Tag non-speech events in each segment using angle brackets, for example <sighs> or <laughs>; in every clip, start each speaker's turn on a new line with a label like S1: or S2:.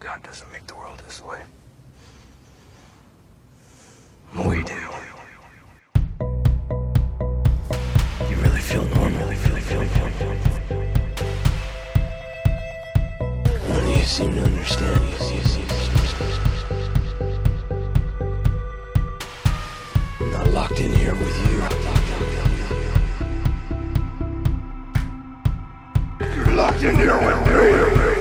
S1: God doesn't make the world this way. We do. You really feel normal. Really feel, feel, feel. None of you seem to understand. You, you, you, not locked in here with you. You're locked in here with me.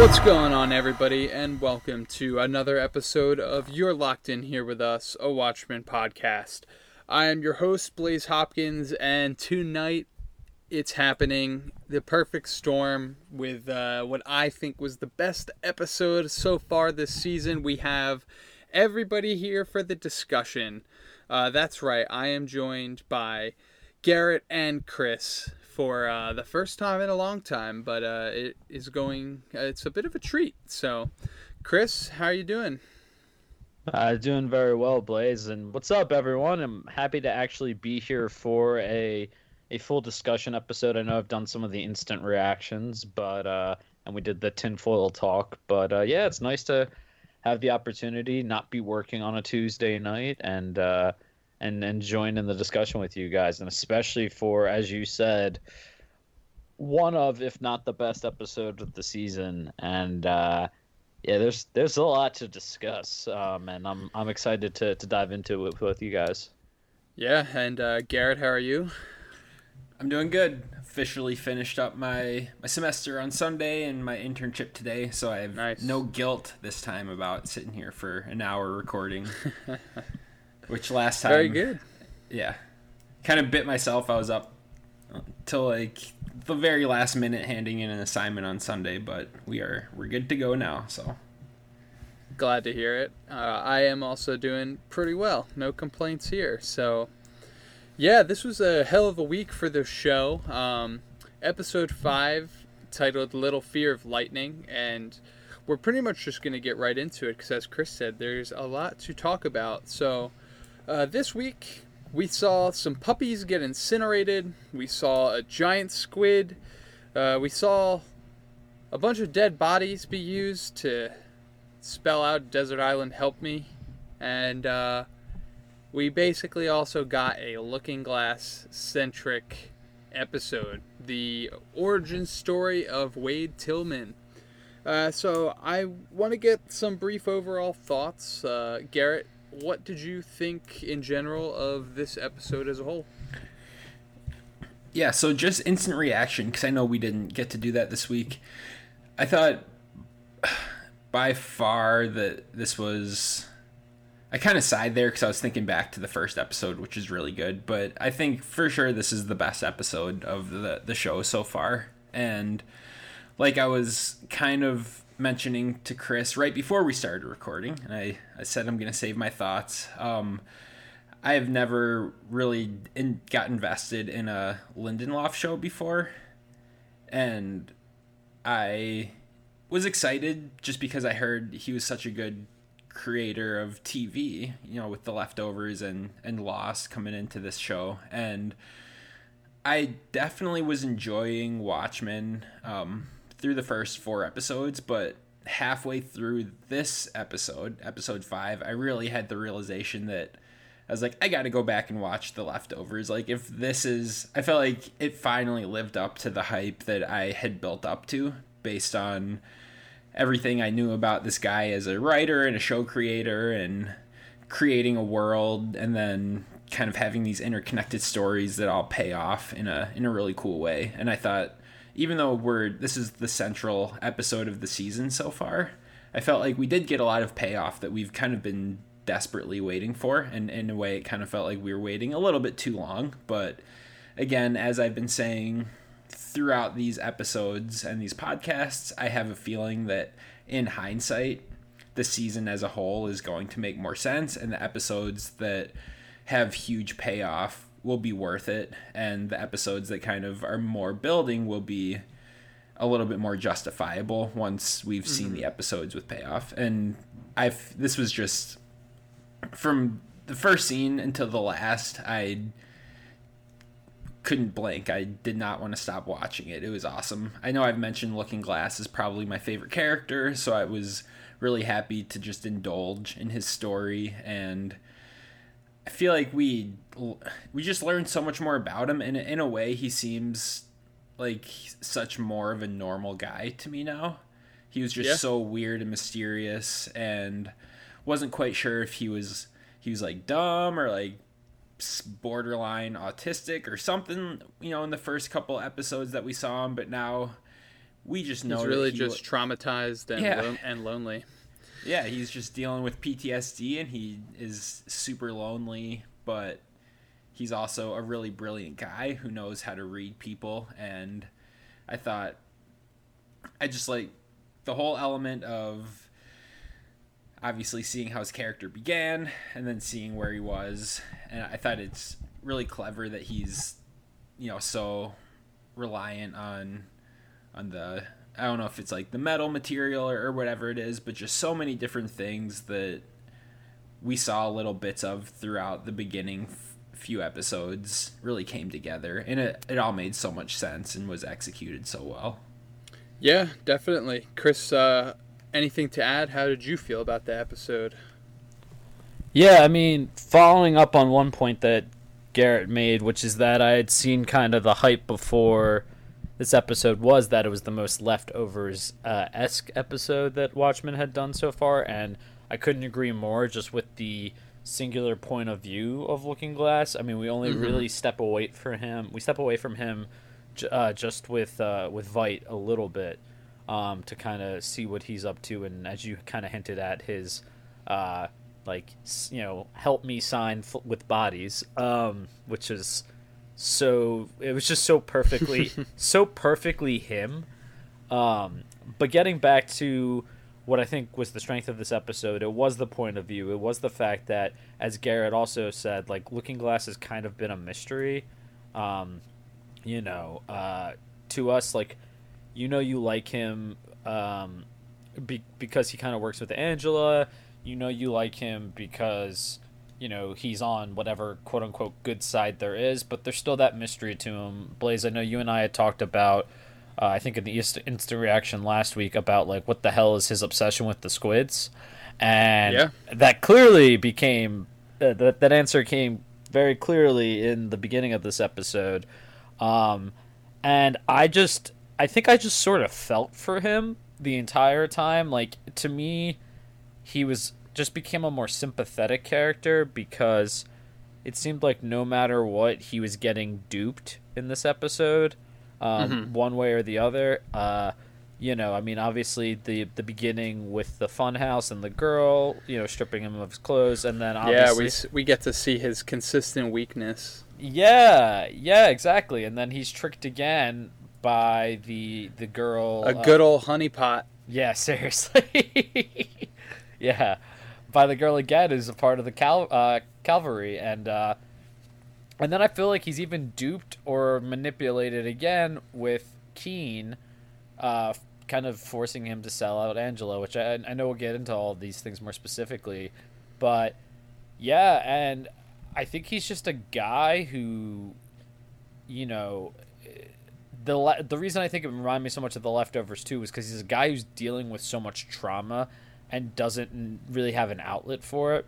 S2: What's going on, everybody, and welcome to another episode of You're Locked In Here with Us, a Watchmen podcast. I am your host, Blaise Hopkins, and tonight it's happening the perfect storm with uh, what I think was the best episode so far this season. We have everybody here for the discussion. Uh, that's right, I am joined by Garrett and Chris for uh, the first time in a long time, but uh, it is going. Uh, it's a bit of a treat. So, Chris, how are you doing?
S3: Uh, doing very well, Blaise. And what's up, everyone? I'm happy to actually be here for a a full discussion episode. I know I've done some of the instant reactions, but uh, and we did the tinfoil talk. But uh, yeah, it's nice to have the opportunity, not be working on a Tuesday night, and uh, and and join in the discussion with you guys, and especially for, as you said, one of, if not the best episode of the season, and uh, yeah, there's there's a lot to discuss, um, and I'm I'm excited to to dive into it with, with you guys.
S2: Yeah, and uh, Garrett, how are you?
S4: I'm doing good. Officially finished up my my semester on Sunday and my internship today, so I have
S2: Nice.
S4: no guilt this time about sitting here for an hour recording. <laughs> Which last time,
S2: Very good.
S4: yeah, kind of bit myself. I was up till like the very last minute handing in an assignment on Sunday, but we are we're good to go now. So
S2: Glad to hear it. Uh, I am also doing pretty well. No complaints here. So, yeah, this was a hell of a week for the show. Um, episode five, titled "Little Fear of Lightning," and we're pretty much just going to get right into it because, as Chris said, there's a lot to talk about. So, uh, this week we saw some puppies get incinerated. We saw a giant squid. Uh, we saw a bunch of dead bodies be used to spell out Desert Island Help Me. And uh, we basically also got a Looking Glass centric episode the origin story of Wade Tillman. Uh, so I want to get some brief overall thoughts. Uh, Garrett, what did you think in general of this episode as a whole?
S4: Yeah, so just instant reaction because I know we didn't get to do that this week. I thought <sighs> by far that this was. I kind of sighed there because I was thinking back to the first episode, which is really good. But I think for sure this is the best episode of the the show so far. And like I was kind of mentioning to Chris right before we started recording, and I, I said I'm gonna save my thoughts. Um, I have never really in, got invested in a Lindelof show before, and I was excited just because I heard he was such a good creator of TV, you know, with the leftovers and and Lost coming into this show, and I definitely was enjoying Watchmen um, through the first four episodes, but halfway through this episode, episode five, I really had the realization that I was like, I got to go back and watch the leftovers. Like, if this is, I felt like it finally lived up to the hype that I had built up to based on everything I knew about this guy as a writer and a show creator and creating a world and then kind of having these interconnected stories that all pay off in a in a really cool way. And I thought even though we're this is the central episode of the season so far, I felt like we did get a lot of payoff that we've kind of been desperately waiting for. And in a way it kind of felt like we were waiting a little bit too long, but again, as I've been saying throughout these episodes and these podcasts, I have a feeling that in hindsight, the season as a whole is going to make more sense, and the episodes that have huge payoff will be worth it, and the episodes that kind of are more building will be a little bit more justifiable once we've seen the mm-hmm. episodes with payoff. And I've this was just from the first scene until the last, I couldn't blink. I did not want to stop watching it. It was awesome. I know I've mentioned Looking Glass is probably my favorite character, so I was really happy to just indulge in his story and I feel like we we just learned so much more about him and in a way he seems like such more of a normal guy to me now. He was just
S2: Yeah.
S4: so weird and mysterious and wasn't quite sure if he was he was like dumb or like borderline autistic or something, you know, in the first couple episodes that we saw him, but now we just know
S2: He's really
S4: he
S2: just traumatized and
S4: Yeah.
S2: lon- and lonely.
S4: Yeah, he's just dealing with PTSD and he is super lonely, but he's also a really brilliant guy who knows how to read people. And I thought, I just like the whole element of obviously seeing how his character began and then seeing where he was. And I thought it's really clever that he's, you know, so reliant on on the I don't know if it's like the metal material or, or whatever it is, but just so many different things that we saw little bits of throughout the beginning f- few episodes really came together and it, it all made so much sense and was executed so well.
S2: Yeah, definitely. Chris, uh, anything to add? How did you feel about the episode?
S5: Yeah, I mean, following up on one point that Garrett made, which is that I had seen kind of the hype before this episode was that it was the most leftovers uh, esque episode that Watchmen had done so far, and I couldn't agree more. Just with the singular point of view of Looking Glass, I mean, we only really step away from him. We step away from him uh, just with uh, with Veidt a little bit um, to kind of see what he's up to, and as you kind of hinted at, his uh, like you know help me sign f- with bodies, um, which is so it was just so perfectly <laughs> so perfectly him. Um, but getting back to what I think was the strength of this episode, it was the point of view. It was the fact that, as Garrett also said, like Looking Glass has kind of been a mystery. Um, you know, uh, to us, like, you know, you like him um, be- because he kind of works with Angela. You know, you like him because you know he's on whatever quote unquote good side there is, but there's still that mystery to him. Blaise, I know you and I had talked about. Uh, I think in the instant reaction last week about like what the hell is his obsession with the squids, and
S2: Yeah.
S5: that clearly became uh, that that answer came very clearly in the beginning of this episode, um, and I just I think I just sort of felt for him the entire time. Like to me, he was just became a more sympathetic character because it seemed like no matter what he was getting duped in this episode um, one way or the other uh, you know i mean obviously the the beginning with the funhouse and the girl you know stripping him of his clothes and then
S2: Yeah, we we get to see his consistent weakness.
S5: yeah yeah exactly and then he's tricked again by the the girl
S2: A
S5: uh,
S2: good old honeypot.
S5: yeah, <laughs> seriously. yeah, by the girl again who's a part of the cal- uh, cavalry, and uh, and then I feel like he's even duped or manipulated again with Keene, uh, kind of forcing him to sell out Angela, which I, I know we'll get into all these things more specifically, but yeah, and I think he's just a guy who, you know, the le- the reason I think it reminded me so much of the leftovers too is because he's a guy who's dealing with so much trauma and doesn't really have an outlet for it,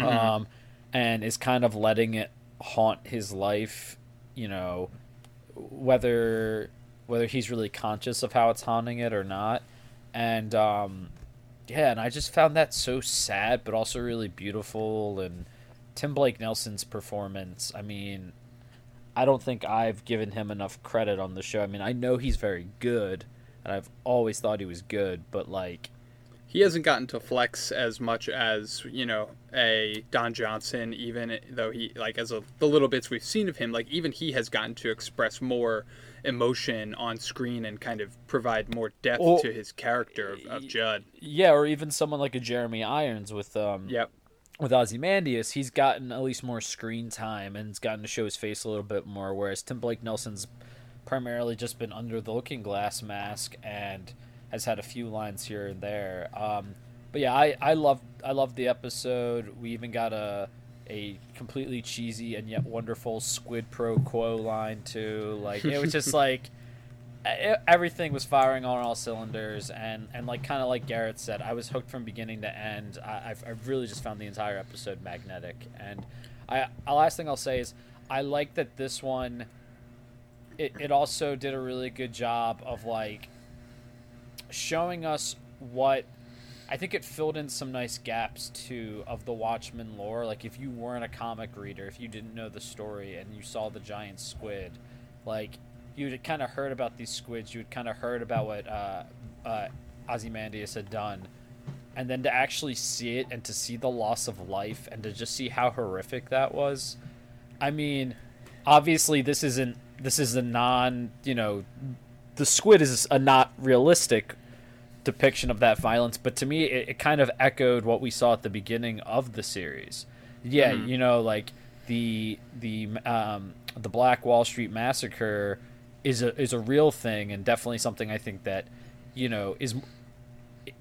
S5: um, and is kind of letting it haunt his life. You know, whether whether he's really conscious of how it's haunting it or not, and um, yeah, and I just found that so sad, but also really beautiful. And Tim Blake Nelson's performance, I mean, I don't think I've given him enough credit on the show. I mean, I know he's very good, and I've always thought he was good, but like,
S2: He hasn't gotten to flex as much as you know a Don Johnson, even though he like as a, the little bits we've seen of him, like even he has gotten to express more emotion on screen and kind of provide more depth to his character of, of Judd.
S5: yeah, or even someone like a Jeremy Irons with um
S2: Yep.
S5: with Ozymandias, he's gotten at least more screen time and has gotten to show his face a little bit more. Whereas Tim Blake Nelson's primarily just been under the Looking Glass mask and has had a few lines here and there. Um, but yeah, I I love I love the episode. We even got a a completely cheesy and yet wonderful squid pro quo line too. Like it was just <laughs> like everything was firing on all cylinders and and like kind of like Garrett said, I was hooked from beginning to end. I, I've, I've really just found the entire episode magnetic. And I, last thing I'll say is I like that this one. It, it also did a really good job of like showing us what I think it filled in some nice gaps too of the Watchmen lore. Like if you weren't a comic reader, if you didn't know the story and you saw the giant squid, like you'd kind of heard about these squids, you'd kind of heard about what uh, uh, Ozymandias had done, and then to actually see it and to see the loss of life and to just see how horrific that was. I mean, obviously this isn't this is a non you know the squid is a not realistic depiction of that violence but to me it, it kind of echoed what we saw at the beginning of the series yeah
S2: Mhm.
S5: you know like the the um the black wall street massacre is a is a real thing and definitely something i think that you know is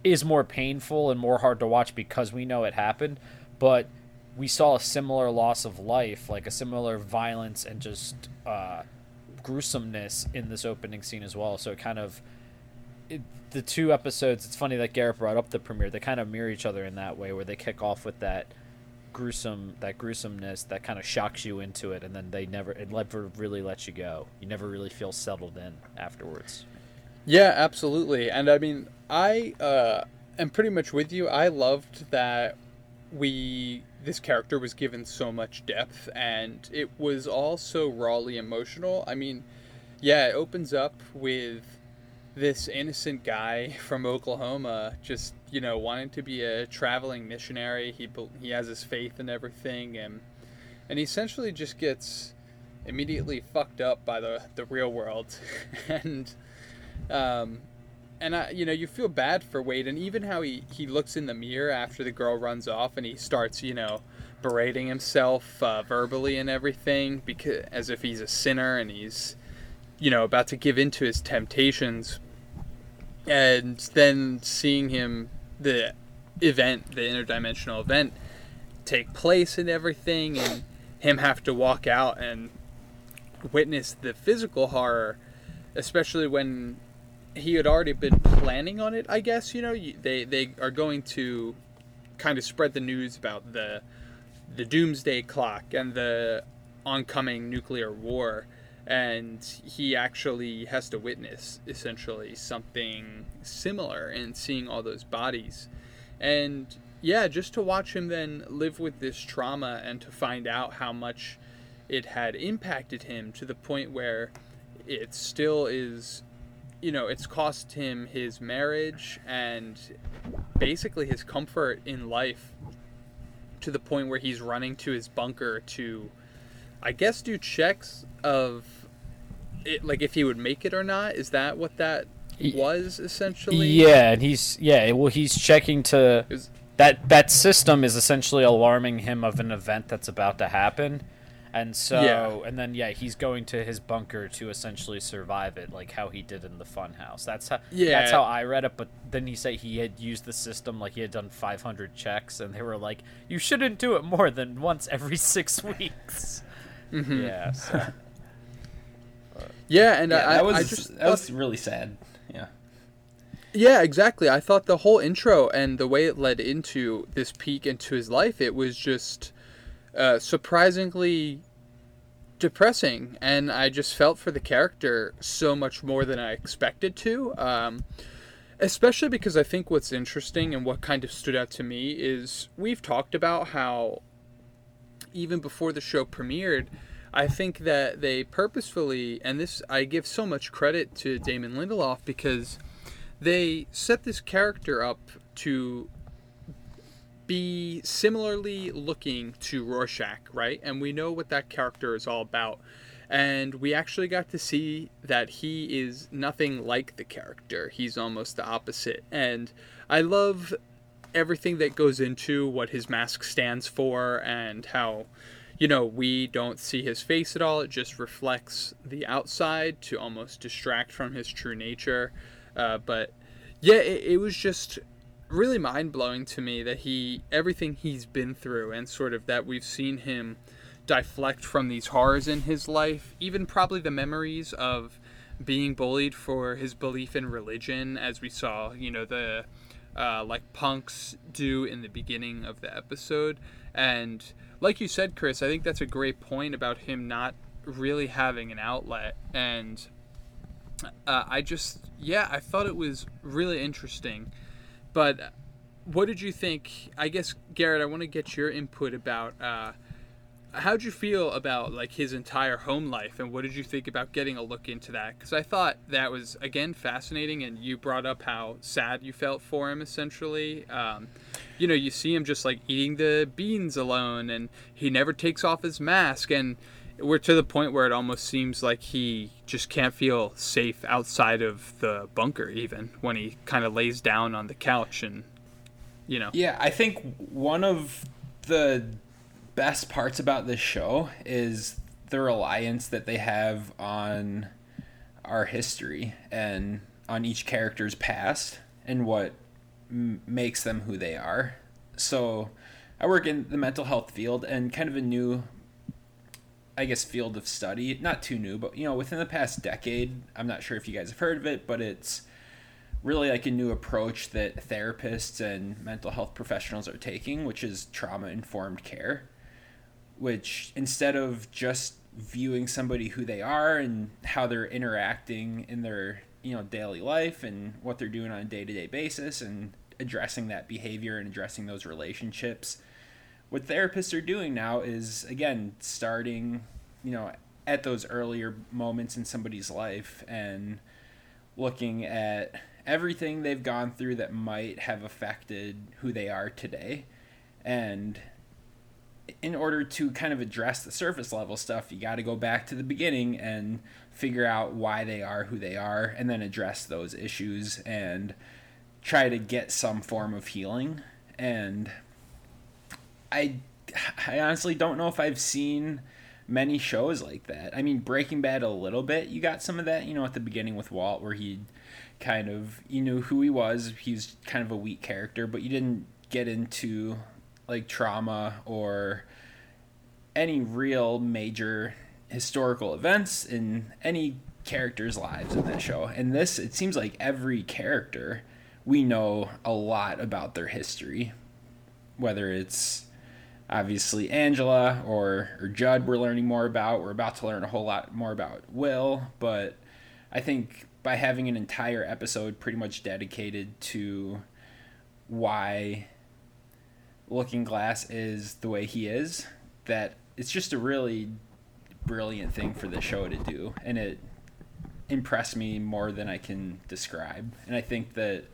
S5: is more painful and more hard to watch because we know it happened but we saw a similar loss of life like a similar violence and just uh gruesomeness in this opening scene as well so it kind of it, the two episodes it's funny that garrett brought up the premiere they kind of mirror each other in that way where they kick off with that gruesome that gruesomeness that kind of shocks you into it and then they never it never really lets you go you never really feel settled in afterwards
S2: Yeah, absolutely. And I mean, I uh, am pretty much with you. I loved that we this character was given so much depth, and it was all so rawly emotional. I mean, yeah, it opens up with this innocent guy <laughs> from Oklahoma just you know wanting to be a traveling missionary. He he has his faith and everything, and and he essentially just gets immediately fucked up by the the real world, <laughs> and um, and I, you know, you feel bad for Wade, and even how he he looks in the mirror after the girl runs off, and he starts, you know, berating himself uh, verbally and everything, because as if he's a sinner and he's, you know, about to give in to his temptations, and then seeing him the event, the interdimensional event, take place and everything, and him have to walk out and witness the physical horror especially when he had already been planning on it. I guess you know they they are going to kind of spread the news about the the doomsday clock and the oncoming nuclear war, and he actually has to witness essentially something similar and seeing all those bodies, and yeah, just to watch him then live with this trauma and to find out how much it had impacted him to the point where it still is you know it's cost him his marriage and basically his comfort in life to the point where he's running to his bunker to i guess do checks of it like if he would make it or not. Is that what that was essentially?
S5: yeah and he's yeah well he's checking to
S2: was-
S5: that that system is essentially alarming him of an event that's about to happen and so
S2: Yeah.
S5: and then yeah he's going to his bunker to essentially survive it like how he did in the funhouse that's how
S2: Yeah.
S5: that's how i read it but then he said he had used the system like he had done 500 checks and they were like you shouldn't do it more than once every six <laughs> weeks
S2: Mhm.
S5: yeah so.
S2: yeah and
S4: Yeah,
S2: I,
S4: that was
S2: I just
S4: that was really sad. Yeah.
S2: Yeah, exactly. I thought the whole intro and the way it led into this peek into his life, it was just uh, surprisingly depressing, and I just felt for the character so much more than I expected to. Um, especially because I think what's interesting and what kind of stood out to me is we've talked about how even before the show premiered, I think that they purposefully, and this I give so much credit to Damon Lindelof because they set this character up to be similarly looking to Rorschach, right? And we know what that character is all about. And we actually got to see that he is nothing like the character. He's almost the opposite. And I love everything that goes into what his mask stands for and how you know we don't see his face at all it just reflects the outside to almost distract from his true nature uh, but yeah it, it was just really mind blowing to me that he everything he's been through and sort of that we've seen him deflect from these horrors in his life, even probably the memories of being bullied for his belief in religion, as we saw, you know, the uh, like punks do in the beginning of the episode. And like you said, Chris, I think that's a great point about him not really having an outlet. And uh, I just, yeah, I thought it was really interesting. But what did you think? I guess, Garrett, I want to get your input about. Uh, how'd you feel about like his entire home life and what did you think about getting a look into that because i thought that was again fascinating and you brought up how sad you felt for him essentially um, you know you see him just like eating the beans alone and he never takes off his mask and we're to the point where it almost seems like he just can't feel safe outside of the bunker even when he kind of lays down on the couch and you know
S4: Yeah, I think one of the best parts about this show is the reliance that they have on our history and on each character's past and what m- makes them who they are. So, I work in the mental health field and kind of a new I guess field of study, not too new, but you know, within the past decade, I'm not sure if you guys have heard of it, but it's really like a new approach that therapists and mental health professionals are taking, which is trauma informed care which instead of just viewing somebody who they are and how they're interacting in their you know daily life and what they're doing on a day-to-day basis and addressing that behavior and addressing those relationships what therapists are doing now is again starting you know at those earlier moments in somebody's life and looking at everything they've gone through that might have affected who they are today and in order to kind of address the surface level stuff, you got to go back to the beginning and figure out why they are who they are and then address those issues and try to get some form of healing. And I I honestly don't know if I've seen many shows like that. I mean, Breaking Bad a little bit. You got some of that, you know, at the beginning with Walt where he kind of you knew who he was. He's kind of a weak character, but you didn't get into like trauma or any real major historical events in any characters' lives in that show. And this, it seems like every character, we know a lot about their history, whether it's obviously Angela or, or Judd, we're learning more about. We're about to learn a whole lot more about Will, but I think by having an entire episode pretty much dedicated to why Looking Glass is the way he is, that it's just a really brilliant thing for the show to do, and it impressed me more than I can describe. And I think that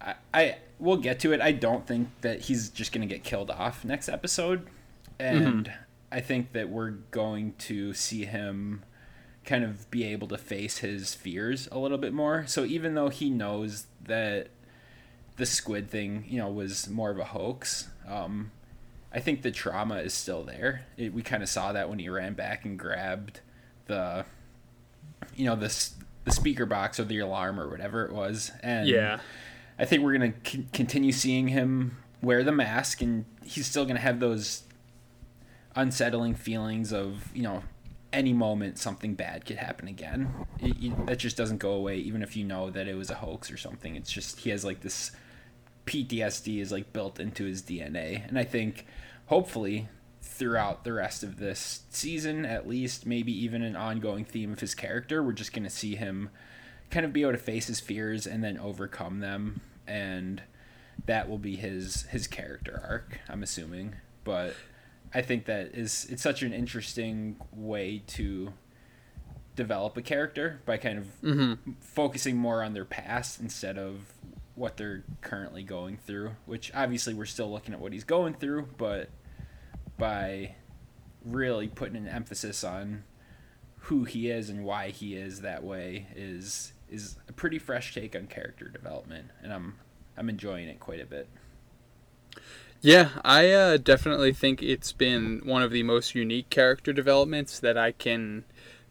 S4: I, I will get to it. I don't think that he's just going to get killed off next episode, and mm-hmm. I think that we're going to see him kind of be able to face his fears a little bit more. So even though he knows that the squid thing, you know, was more of a hoax. Um, I think the trauma is still there. It, we kind of saw that when he ran back and grabbed the, you know, this the speaker box or the alarm or whatever it was, and
S2: yeah,
S4: I think we're gonna c- continue seeing him wear the mask, and he's still gonna have those unsettling feelings of you know any moment something bad could happen again. It, it, that just doesn't go away, even if you know that it was a hoax or something. It's just he has like this PTSD is like built into his DNA. And I think hopefully throughout the rest of this season, at least, maybe even an ongoing theme of his character, we're just going to see him kind of be able to face his fears and then overcome them. And that will be his his character arc, I'm assuming. But I think that is it's such an interesting way to develop a character by kind of
S2: mm-hmm.
S4: focusing more on their past instead of what they're currently going through, which obviously we're still looking at what he's going through, but by really putting an emphasis on who he is and why he is that way is is a pretty fresh take on character development, and I'm I'm enjoying it quite a bit.
S2: Yeah, I uh, definitely think it's been one of the most unique character developments that I can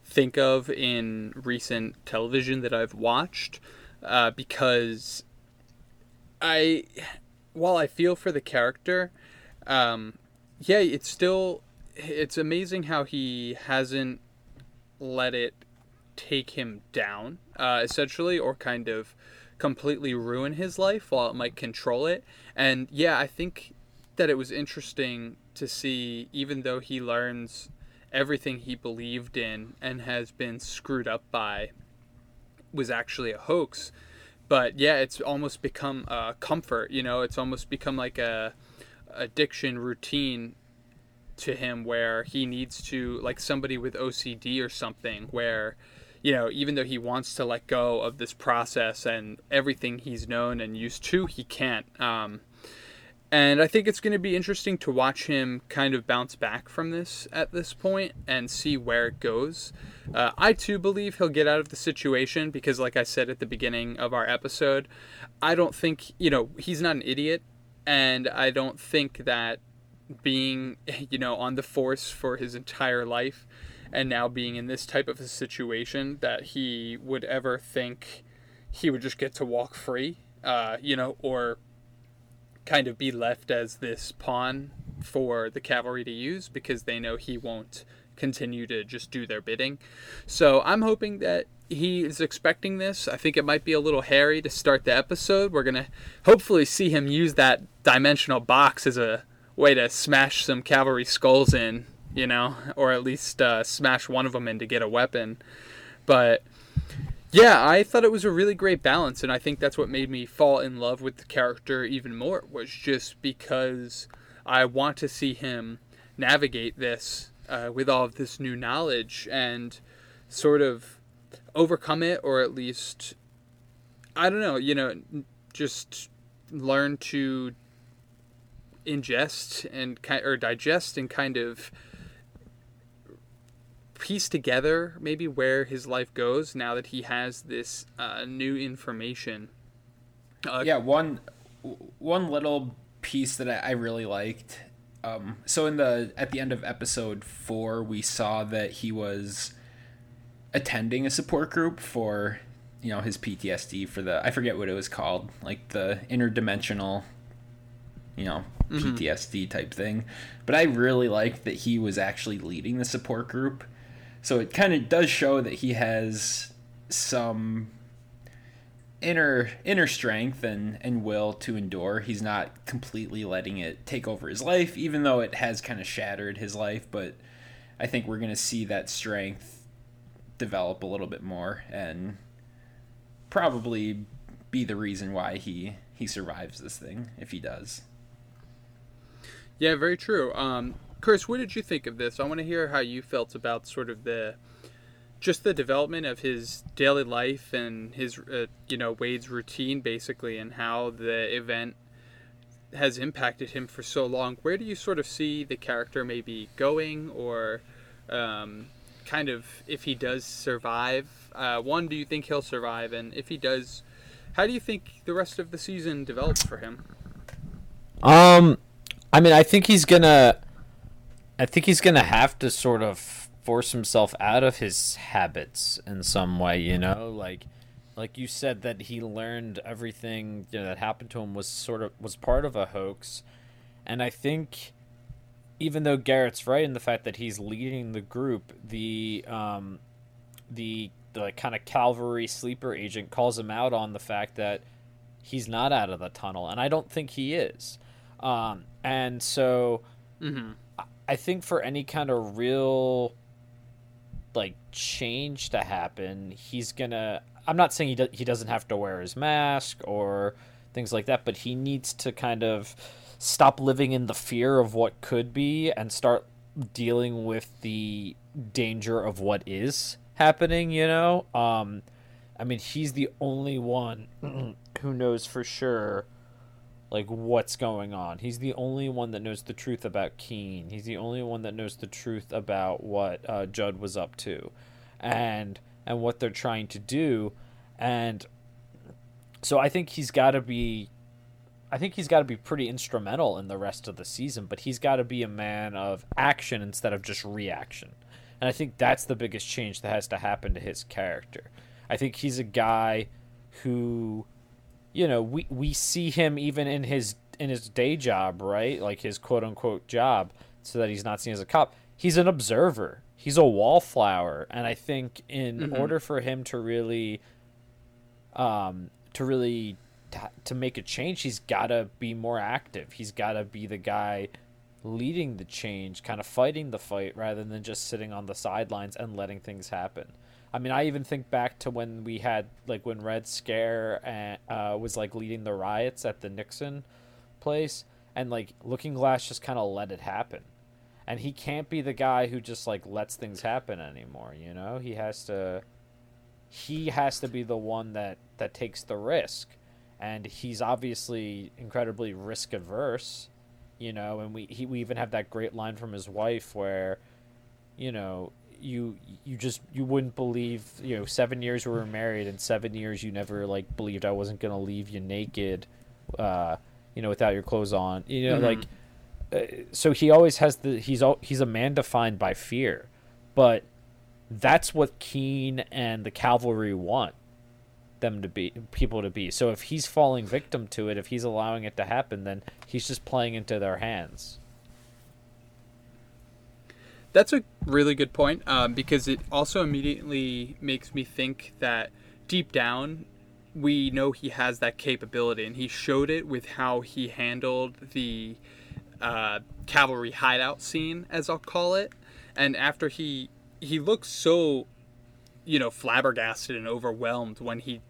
S2: think of in recent television that I've watched, uh, because I, while I feel for the character, um, yeah, it's still, it's amazing how he hasn't let it take him down, uh, essentially, or kind of completely ruin his life while it might control it. And yeah, I think that it was interesting to see, even though he learns everything he believed in and has been screwed up by was actually a hoax. But yeah, it's almost become a comfort, you know, it's almost become like a addiction routine to him where he needs to like somebody with OCD or something where you know even though he wants to let go of this process and everything he's known and used to he can't um, and I think it's going to be interesting to watch him kind of bounce back from this at this point and see where it goes. Uh, I too believe he'll get out of the situation because, like I said at the beginning of our episode, I don't think, you know, he's not an idiot. And I don't think that being, <laughs> you know, on the force for his entire life and now being in this type of a situation that he would ever think he would just get to walk free, uh, you know, or kind of be left as this pawn for the cavalry to use because they know he won't continue to just do their bidding. So I'm hoping that he is expecting this. I think it might be a little hairy to start the episode. We're going to hopefully see him use that dimensional box as a way to smash some cavalry skulls in, you know, or at least uh, smash one of them in to get a weapon. But yeah, I thought it was a really great balance, and I think that's what made me fall in love with the character even more. Was just because I want to see him navigate this uh, with all of this new knowledge and sort of overcome it, or at least I don't know, you know, just learn to ingest and or digest and kind of piece together maybe where his life goes now that he has this uh, new information.
S4: Uh, yeah, one one little piece that I, I really liked. Um, so in the at the end of episode four, we saw that he was attending a support group for you know his PTSD for the I forget what it was called, like the interdimensional, you know, mm-hmm. PTSD type thing. But I really liked that he was actually leading the support group so it kind of does show that he has some inner inner strength and and will to endure. He's not completely letting it take over his life, even though it has kind of shattered his life. But I think we're gonna see that strength develop a little bit more and probably be the reason why he he survives this thing if he does.
S2: Yeah, very true. Um, Chris, what did you think of this? I want to hear how you felt about sort of the just the development of his daily life and his uh, you know Wade's routine basically and how the event has impacted him for so long. Where do you sort of see the character maybe going or um, kind of if he does survive? Uh, one, do you think he'll survive? And if he does, how do you think the rest of the season develops for him?
S5: Um, I mean, I think he's gonna I think he's gonna have to sort of force himself out of his habits in some way. You know, like like you said that he learned everything you know, that happened to him was sort of was part of a hoax, and I think even though Garrett's right in the fact that he's leading the group, the um, the the kind of cavalry sleeper agent calls him out on the fact that he's not out of the tunnel, and I don't think he is. Um, and so mm-hmm. I think for any kind of real like change to happen, he's gonna. I'm not saying he do, he doesn't have to wear his mask or things like that, but he needs to kind of stop living in the fear of what could be and start dealing with the danger of what is happening. You know, um, I mean, he's the only one <clears throat> who knows for sure like what's going on. He's the only one that knows the truth about Keene. He's the only one that knows the truth about what uh, Judd was up to, and and what they're trying to do, and so I think he's got to be. I think he's got to be pretty instrumental in the rest of the season, but he's got to be a man of action instead of just reaction. And I think that's the biggest change that has to happen to his character. I think he's a guy who you know, we we see him even in his in his day job, right? Like his quote unquote job, so that he's not seen as a cop. He's an observer. He's a wallflower, and I think in
S2: Mhm.
S5: order for him to really, um, to really to make a change, he's got to be more active. He's got to be the guy leading the change, kind of fighting the fight rather than just sitting on the sidelines and letting things happen. I mean, I even think back to when we had like when Red Scare uh, was like leading the riots at the Nixon place, and like Looking Glass just kind of let it happen. And he can't be the guy who just like lets things happen anymore. You know, he has to. He has to be the one that that takes the risk, and he's obviously incredibly risk averse. You know, and we he, we even have that great line from his wife where, you know, you you just you wouldn't believe you know seven years we were married and seven years you never like believed I wasn't gonna leave you naked, uh, you know, without your clothes on. You know,
S2: Mhm.
S5: like uh, so he always has the he's all he's a man defined by fear, but that's what Keene and the cavalry want them to be people to be. So if he's falling victim to it, if he's allowing it to happen, then he's just playing into their hands.
S2: That's a really good point um, because it also immediately makes me think that deep down, we know he has that capability, and he showed it with how he handled the uh, cavalry hideout scene, as I'll call it. And after he he looks so, you know, flabbergasted and overwhelmed when he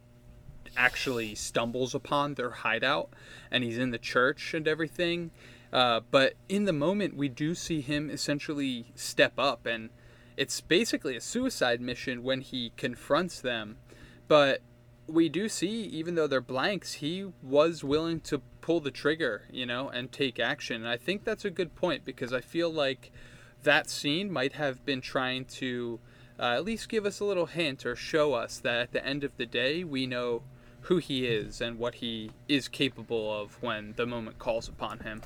S2: actually stumbles upon their hideout, and he's in the church and everything. Uh, but in the moment, we do see him essentially step up, and it's basically a suicide mission when he confronts them. But we do see, even though they're blanks, he was willing to pull the trigger, you know, and take action. And I think that's a good point because I feel like that scene might have been trying to uh, at least give us a little hint or show us that at the end of the day, we know who he is and what he is capable of when the moment calls upon him.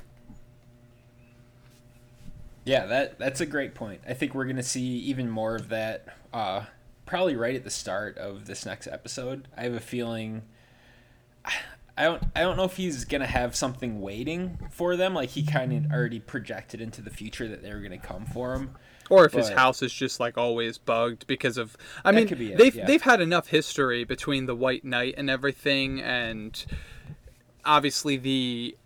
S4: Yeah, that that's a great point. I think we're gonna see even more of that. Uh, probably right at the start of this next episode. I have a feeling. <sighs> I don't. I don't know if he's gonna have something waiting for them. Like he kind of already projected into the future that they were gonna come for him.
S2: Or if his house is just like always bugged because of I mean
S4: be it,
S2: they've
S4: yeah.
S2: they've had enough history between the White Night and everything and obviously the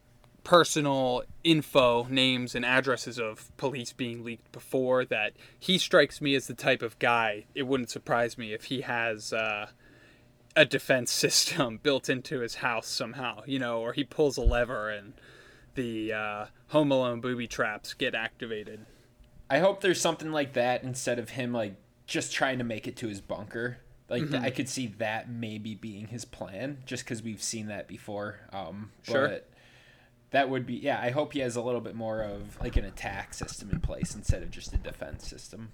S2: personal info, names and addresses of police being leaked before that he strikes me as the type of guy it wouldn't surprise me if he has uh a defense <laughs> system built into his house somehow, you know, or he pulls a lever and the uh, Home Alone booby traps get activated.
S4: I hope there's something like that instead of him like just trying to make it to his bunker. Like
S2: Mm-hmm.
S4: I could see that maybe being his plan, just because we've seen that before. Um,
S2: Sure.
S4: But that would be yeah. I hope he has a little bit more of like an attack system in place instead of just a defense system.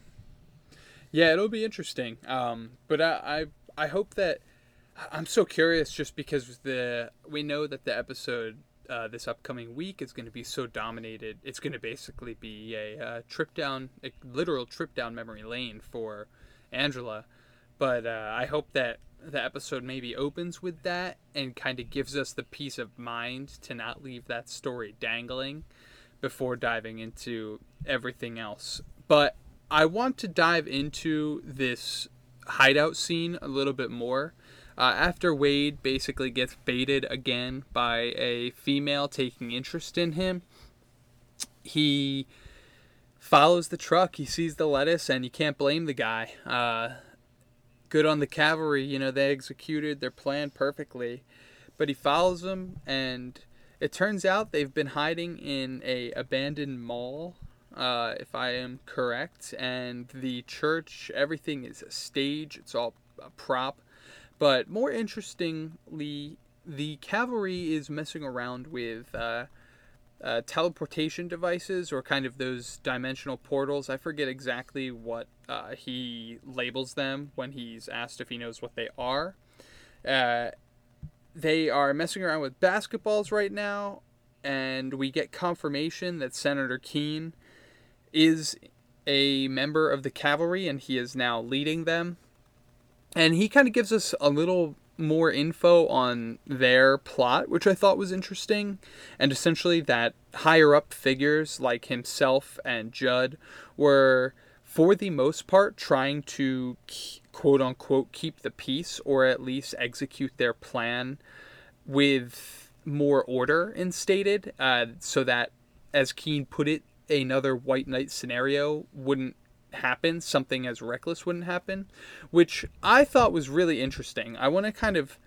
S2: Yeah, it'll be interesting. Um, but I, I I hope that I'm so curious just because the we know that the episode uh, this upcoming week is going to be so dominated. It's going to basically be a uh, trip down, a literal trip down memory lane for Angela. But uh, I hope that the episode maybe opens with that and kind of gives us the peace of mind to not leave that story dangling before diving into everything else. But I want to dive into this hideout scene a little bit more. Uh, after Wade basically gets baited again by a female taking interest in him, he follows the truck. He sees the lettuce, and you can't blame the guy. Uh, good on the cavalry. You know, they executed their plan perfectly. But he follows them, and it turns out they've been hiding in a abandoned mall, uh, if I am correct. And the church, everything is a stage. It's all a prop. But more interestingly, the cavalry is messing around with uh, uh, teleportation devices or kind of those dimensional portals. I forget exactly what uh, he labels them when he's asked if he knows what they are. Uh, they are messing around with basketballs right now, and we get confirmation that Senator Keene is a member of the cavalry and he is now leading them. And he kind of gives us a little more info on their plot, which I thought was interesting, and essentially that higher up figures like himself and Judd were, for the most part, trying to quote unquote keep the peace or at least execute their plan with more order instated, uh, so that, as Keene put it, another White Night scenario wouldn't happen, something as reckless wouldn't happen, which I thought was really interesting. I want to kind of.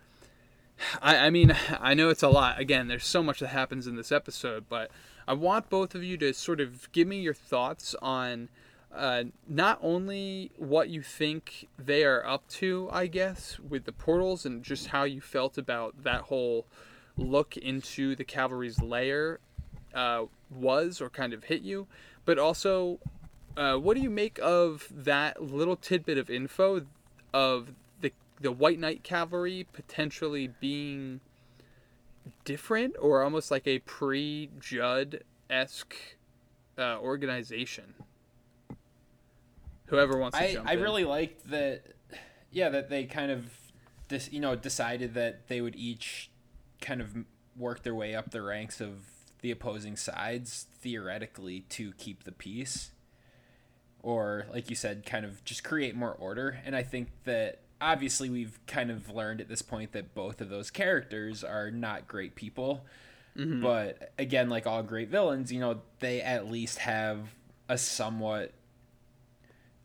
S2: I, I mean, I know it's a lot. Again, there's so much that happens in this episode, but I want both of you to sort of give me your thoughts on uh, not only what you think they are up to, I guess, with the portals and just how you felt about that whole look into the cavalry's lair uh, was or kind of hit you, but also uh, what do you make of that little tidbit of info of the the White Night cavalry potentially being different or almost like a pre Judd esque uh, organization? Whoever wants to
S4: I,
S2: jump
S4: I
S2: in.
S4: really liked that. Yeah, that they kind of, dis, you know, decided that they would each kind of work their way up the ranks of the opposing sides theoretically to keep the peace, or like you said, kind of just create more order. And I think that obviously we've kind of learned at this point that both of those characters are not great people. Mm-hmm. But again, like all great villains, you know, they at least have a somewhat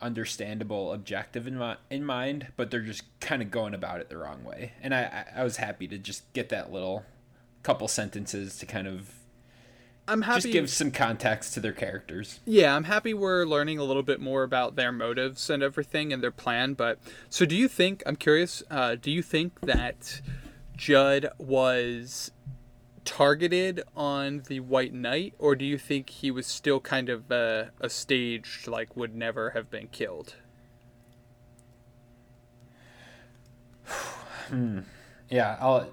S4: understandable objective in, mi- in mind, but they're just kind of going about it the wrong way. And I I was happy to just get that little couple sentences to kind of
S2: I'm happy.
S4: just give some context to their characters.
S2: Yeah, I'm happy we're learning a little bit more about their motives and everything and their plan. But so, do you think? I'm curious. Uh, do you think that Judd was targeted on the White Night, or do you think he was still kind of uh, a staged, like would never have been killed? <sighs> hmm.
S4: Yeah, I'll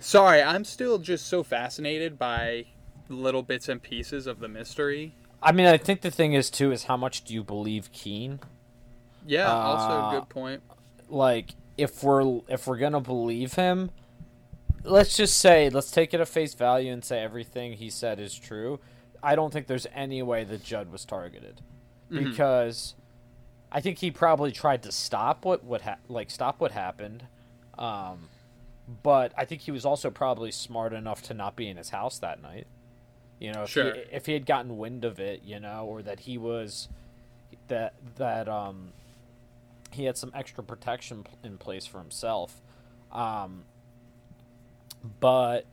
S2: Sorry, I'm still just so fascinated by little bits and pieces of the mystery.
S5: I mean, I think the thing is too is how much do you believe Keene?
S2: Yeah, also
S5: Uh,
S2: a good point.
S5: Like, if we're if we're gonna believe him, let's just say let's take it at face value and say everything he said is true. I don't think there's any way that Judd was targeted because I think he probably tried to stop what what ha- like stop what happened. Um, but I think he was also probably smart enough to not be in his house that night. You know, if,
S2: Sure.
S5: he, if he had gotten wind of it, you know, or that he was that that um he had some extra protection in place for himself. Um, but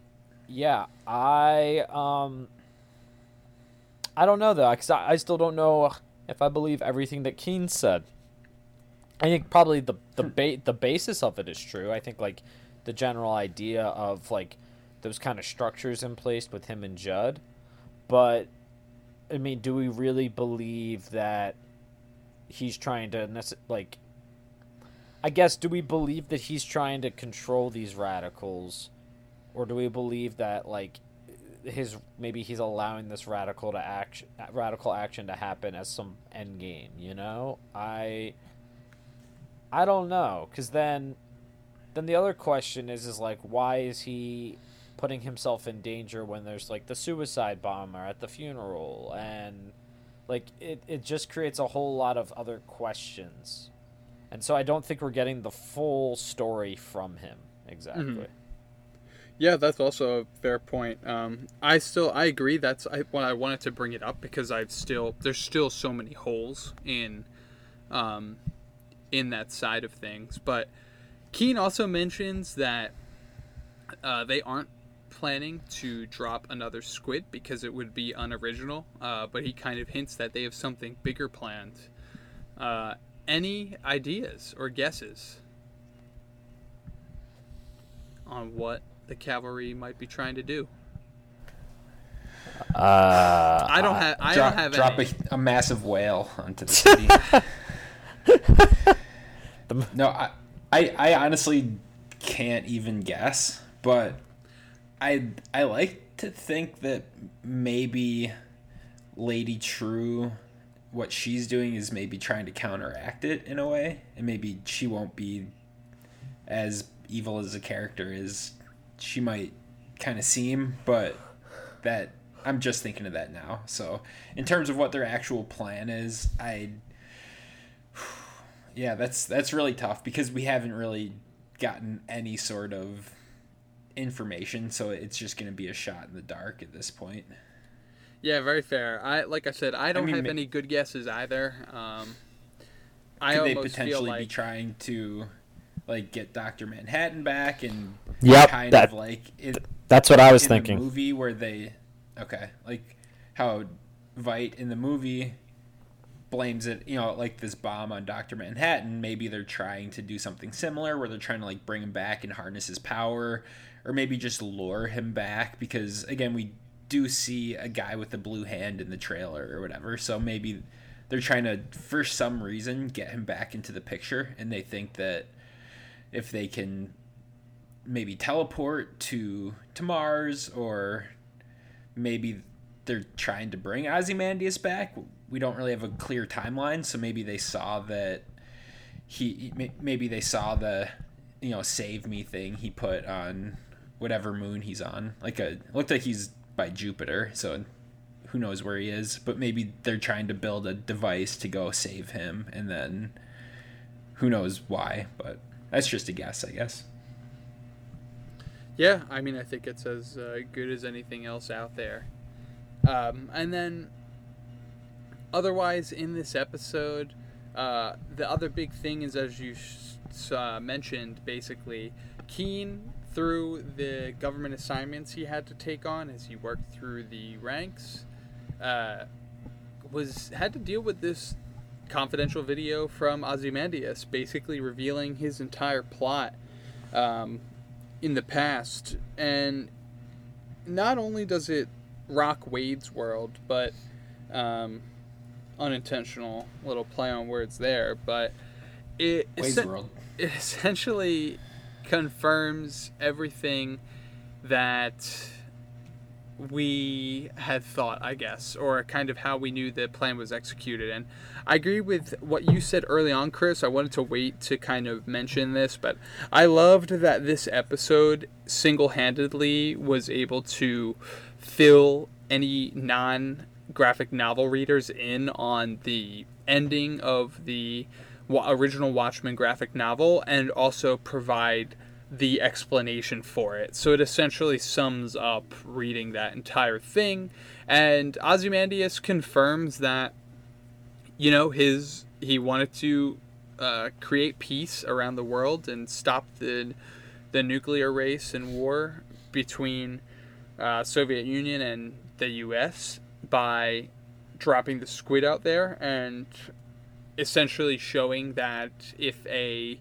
S5: yeah, I um I don't know though, because I, I still don't know if I believe everything that Keene said. I think probably the the ba- the basis of it is true. I think like the general idea of like those kind of structures in place with him and Judd, but I mean, do we really believe that he's trying to like? I guess do we believe that he's trying to control these radicals, or do we believe that like his maybe he's allowing this radical to action radical action to happen as some end game? You know, I I don't know, because then then the other question is is like why is he putting himself in danger when there's like the suicide bomber at the funeral and like it, it just creates a whole lot of other questions and so i don't think we're getting the full story from him exactly
S2: Yeah, that's also a fair point. Um, I still I agree. That's I, I wanted to bring it up because I've still there's still so many holes in, um, in that side of things. But Keene also mentions that uh, they aren't planning to drop another squid because it would be unoriginal. Uh, but he kind of hints that they have something bigger planned. Uh, any ideas or guesses on what the cavalry might be trying to do?
S5: uh
S2: I don't have. I
S4: drop,
S2: don't have
S4: drop
S2: any.
S4: a, a massive whale onto the <laughs> city. no, I, I, I honestly can't even guess, but I, I like to think that maybe Lady Trieu, what she's doing is maybe trying to counteract it in a way, and maybe she won't be as evil as a character as she might kind of seem, but that I'm just thinking of that now. So, in terms of what their actual plan is, I <sighs> yeah, that's that's really tough because we haven't really gotten any sort of information, so it's just going to be a shot in the dark at this point.
S2: Yeah, very fair. I like I said, I don't
S4: mean,
S2: have
S4: ma-
S2: any good guesses either. Um, I
S4: Could they
S2: almost feel
S4: potentially
S2: like
S4: be trying to like get Doctor Manhattan back and
S5: Yep,
S4: kind
S5: that-
S4: of like it,
S5: That's what I was
S4: in
S5: thinking.
S4: the movie where they okay like how Veidt in the movie blames it you know like this bomb on Dr. Manhattan maybe they're trying to do something similar where they're trying to like bring him back and harness his power or maybe just lure him back because again we do see a guy with a blue hand in the trailer or whatever. So maybe they're trying to for some reason get him back into the picture. And they think that if they can maybe teleport to to Mars or maybe they're trying to bring Ozymandias back. We don't really have a clear timeline, so maybe they saw that he maybe they saw the you know save me thing he put on whatever moon he's on. Like a looked like he's by Jupiter, so who knows where he is, but maybe they're trying to build a device to go save him and then who knows why, but that's just a guess, I guess.
S2: Yeah, I mean, I think it's as uh, good as anything else out there. Um, and then, otherwise, in this episode, uh, the other big thing is, as you uh, mentioned, basically, Keene, through the government assignments he had to take on as he worked through the ranks, uh, was had to deal with this confidential video from Ozymandias, basically revealing his entire plot. Um, in the past and not only does it rock wade's world but um, unintentional little play on words there but it,
S4: Wade's
S2: essen-
S4: World.
S2: it <laughs> essentially confirms everything that we had thought, I guess, or kind of how we knew the plan was executed. And I agree with what you said early on, Chris. I wanted to wait to kind of mention this, but I loved that this episode single handedly was able to fill any non graphic novel readers in on the ending of the original Watchmen graphic novel and also provide the explanation for it. So it essentially sums up reading that entire thing. And Ozymandias confirms that, you know, his he wanted to uh, create peace around the world and stop the the nuclear race and war between uh, Soviet Union and the U.S. by dropping the squid out there and essentially showing that if a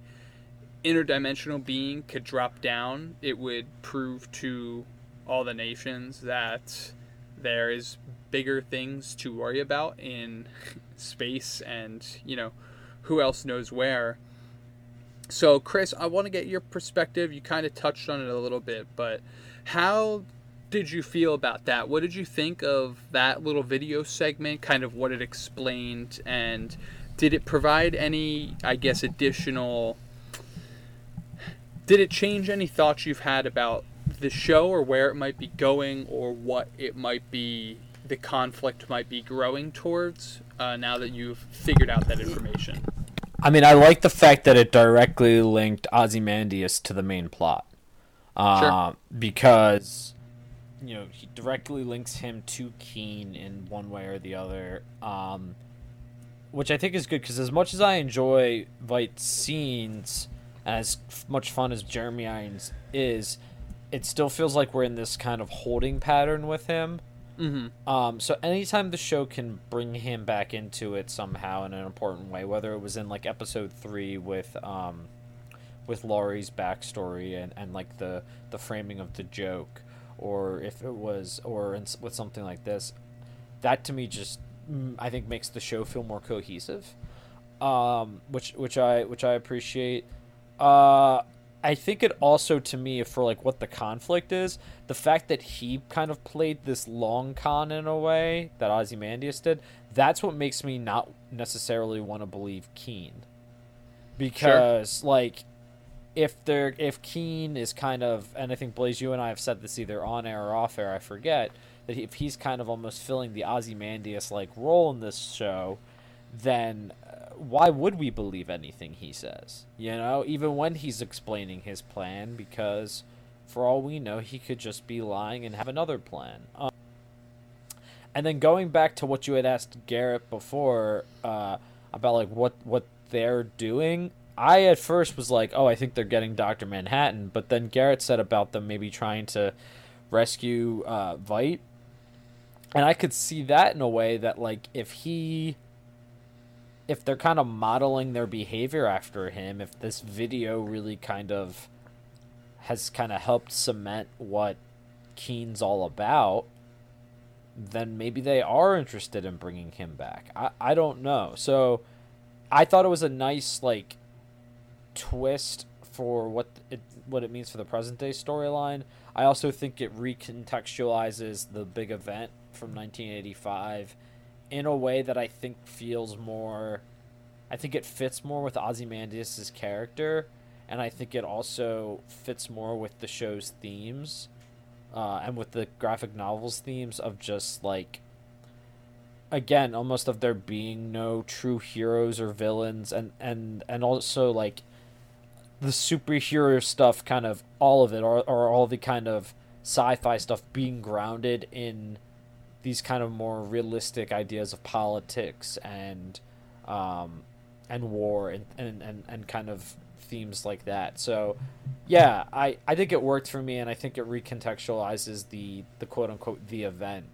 S2: interdimensional being could drop down, it would prove to all the nations that there is bigger things to worry about in <laughs> space and, you know, who else knows where. So, Chris, I want to get your perspective. You kind of touched on it a little bit, but how did you feel about that? What did you think of that little video segment, kind of what it explained, and did it provide any, I guess, additional did it change any thoughts you've had about the show or where it might be going or what it might be the conflict might be growing towards uh, now that you've figured out that information
S5: I mean, I like the fact that it directly linked Ozymandias to the main plot. Uh,
S2: Sure.
S5: Because, you know, he directly links him to Keene in one way or the other. Um, which I think is good because as much as I enjoy Veidt's scenes, as much fun as Jeremy Irons is, it still feels like we're in this kind of holding pattern with him.
S2: mm-hmm.
S5: Um, so anytime the show can bring him back into it somehow in an important way, whether it was in like episode three with um, with Laurie's backstory and, and like the the framing of the joke, or if it was or in, with something like this, that to me just I think makes the show feel more cohesive, um, which which I which I appreciate. Uh, I think it also to me for like what the conflict is, the fact that he kind of played this long con in a way that Ozymandias did, that's what makes me not necessarily want to believe Keene. Because like if they're if Keene is kind of, and I think Blaise, you and I have said this either on air or off air, I forget that if he's kind of almost filling the Ozymandias like role in this show, then uh, why would we believe anything he says? You know, even when he's explaining his plan, because for all we know, he could just be lying and have another plan. Um, and then going back to what you had asked Garrett before uh, about like what what they're doing, I at first was like, oh, I think they're getting Doctor Manhattan, but then Garrett said about them maybe trying to rescue uh, Veidt, and I could see that in a way that like if he if they're kind of modeling their behavior after him, if this video really kind of has kind of helped cement what Keene's all about, then maybe they are interested in bringing him back. I, I don't know. So I thought it was a nice like twist for what it what it means for the present day storyline. I also think it recontextualizes the big event from 1985 in a way that I think feels more I think it fits more with Ozymandias' character and I think it also fits more with the show's themes uh, and with the graphic novels themes of just like again almost of there being no true heroes or villains and and and also like the superhero stuff kind of all of it or, or all the kind of sci-fi stuff being grounded in these kind of more realistic ideas of politics and um, and war and, and, and, and kind of themes like that. So yeah, I, I think it worked for me and I think it recontextualizes the, the quote unquote the event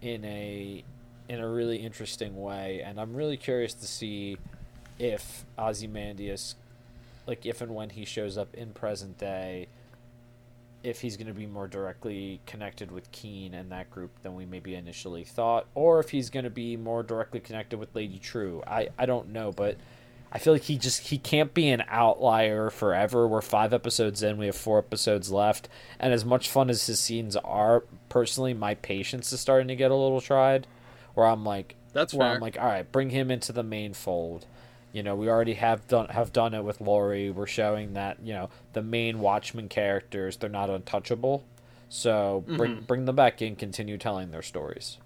S5: in a in a really interesting way and I'm really curious to see if Ozymandias like if and when he shows up in present day if he's going to be more directly connected with Keene and that group than we maybe initially thought, or if he's going to be more directly connected with Lady Trieu. I, I don't know, but I feel like he just he can't be an outlier forever. We're five episodes in, we have four episodes left, and as much fun as his scenes are, personally, my patience is starting to get a little tried. Where I'm like,
S2: That's
S5: where
S2: fair.
S5: I'm like, all right, bring him into the main fold. You know, we already have done have done it with Laurie. We're showing that you know the main Watchmen characters they're not untouchable. So bring
S2: Mhm.
S5: bring them back in, continue telling their stories.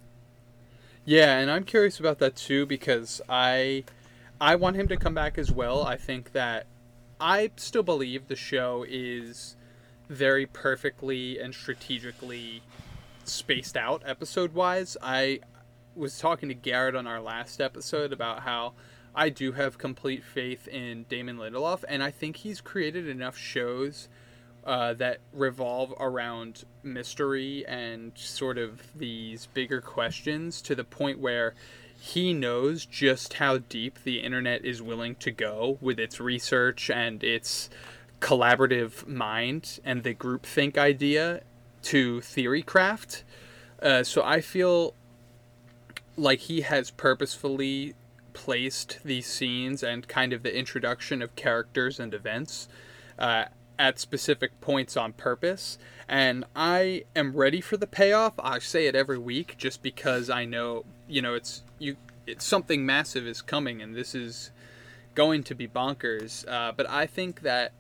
S2: Yeah, and I'm curious about that too because I I want him to come back as well. I think that I still believe the show is very perfectly and strategically spaced out episode wise. I was talking to Garrett on our last episode about how I do have complete faith in Damon Lindelof, and I think he's created enough shows uh, that revolve around mystery and sort of these bigger questions to the point where he knows just how deep the internet is willing to go with its research and its collaborative mind and the groupthink idea to theory craft. Uh, so I feel like he has purposefully placed these scenes and kind of the introduction of characters and events uh, at specific points on purpose. And I am ready for the payoff. I say it every week just because I know, you know, it's you. It's something massive is coming, and this is going to be bonkers. Uh, but I think that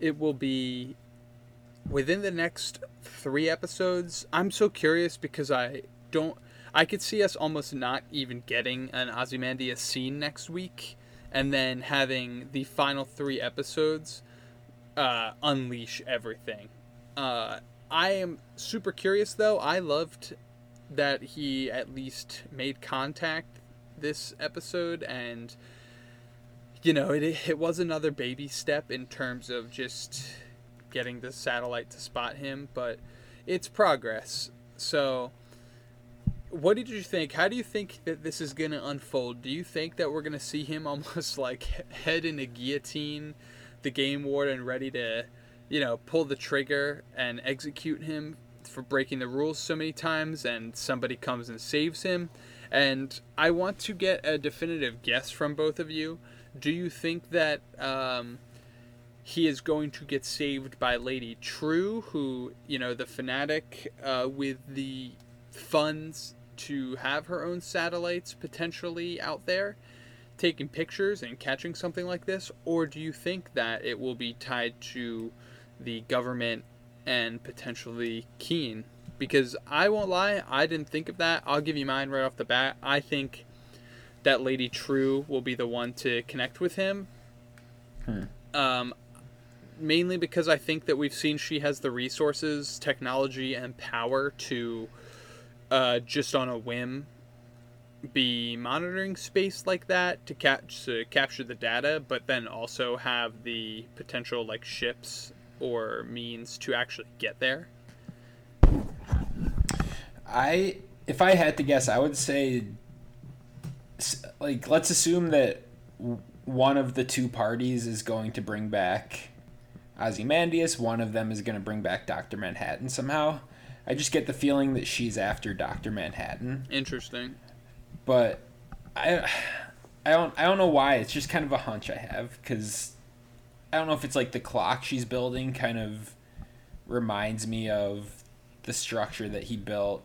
S2: it will be within the next three episodes. I'm so curious because I don't. I could see us almost not even getting an Ozymandias scene next week, and then having the final three episodes uh, unleash everything. Uh, I am super curious though. I loved that he at least made contact this episode and you know it it was another baby step in terms of just getting the satellite to spot him but it's progress so what did you think? How do you think that this is going to unfold? Do you think that we're going to see him <laughs> almost like head in a guillotine the game warden ready to you know pull the trigger and execute him for breaking the rules so many times and somebody comes and saves him? And i want to get a definitive guess from both of you. Do you think that um, he is going to get saved by lady Trieu who you know the fanatic uh, with the funds to have her own satellites potentially out there taking pictures and catching something like this, or do you think that it will be tied to the government and potentially Keene? Because I won't lie, I didn't think of that. I'll give you mine right off the bat. I think that Lady Trieu will be the one to connect with him. Um, mainly because I think that we've seen she has the resources, technology, and power to uh, just on a whim be monitoring space like that to catch to capture the data, but then also have the potential like ships or means to actually get there.
S4: I if I had to guess, I would say like let's assume that one of the two parties is going to bring back Ozymandias, one of them is going to bring back Dr. Manhattan somehow. I just get the feeling that she's after Dr. Manhattan,
S2: Interesting.
S4: but I I don't I don't know why. It's just kind of a hunch I have cuz I don't know if it's like the clock she's building kind of reminds me of the structure that he built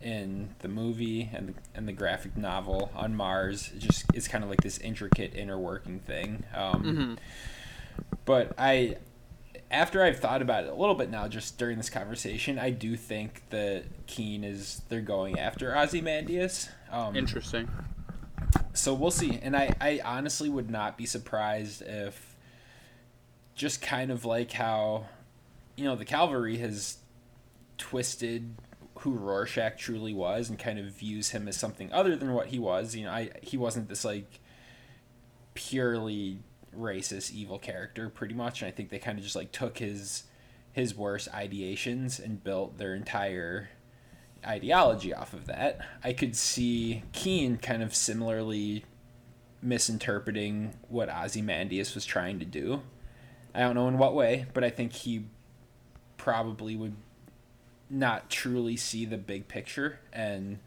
S4: in the movie and the, and the graphic novel on Mars. It just it's kind of like this intricate inner working thing. Um,
S2: Mhm.
S4: But I, after I've thought about it a little bit now, just during this conversation, I do think that Keene is they're going after Ozymandias. Um,
S2: Interesting.
S4: so we'll see. And I, I honestly would not be surprised if just kind of like how, you know, the cavalry has twisted who Rorschach truly was and kind of views him as something other than what he was. You know, I he wasn't this like purely racist evil character pretty much and I think they kind of just like took his his worst ideations and built their entire ideology off of that. I could see Keene kind of similarly misinterpreting what Ozymandias was trying to do. I don't know in what way, but I think he probably would not truly see the big picture and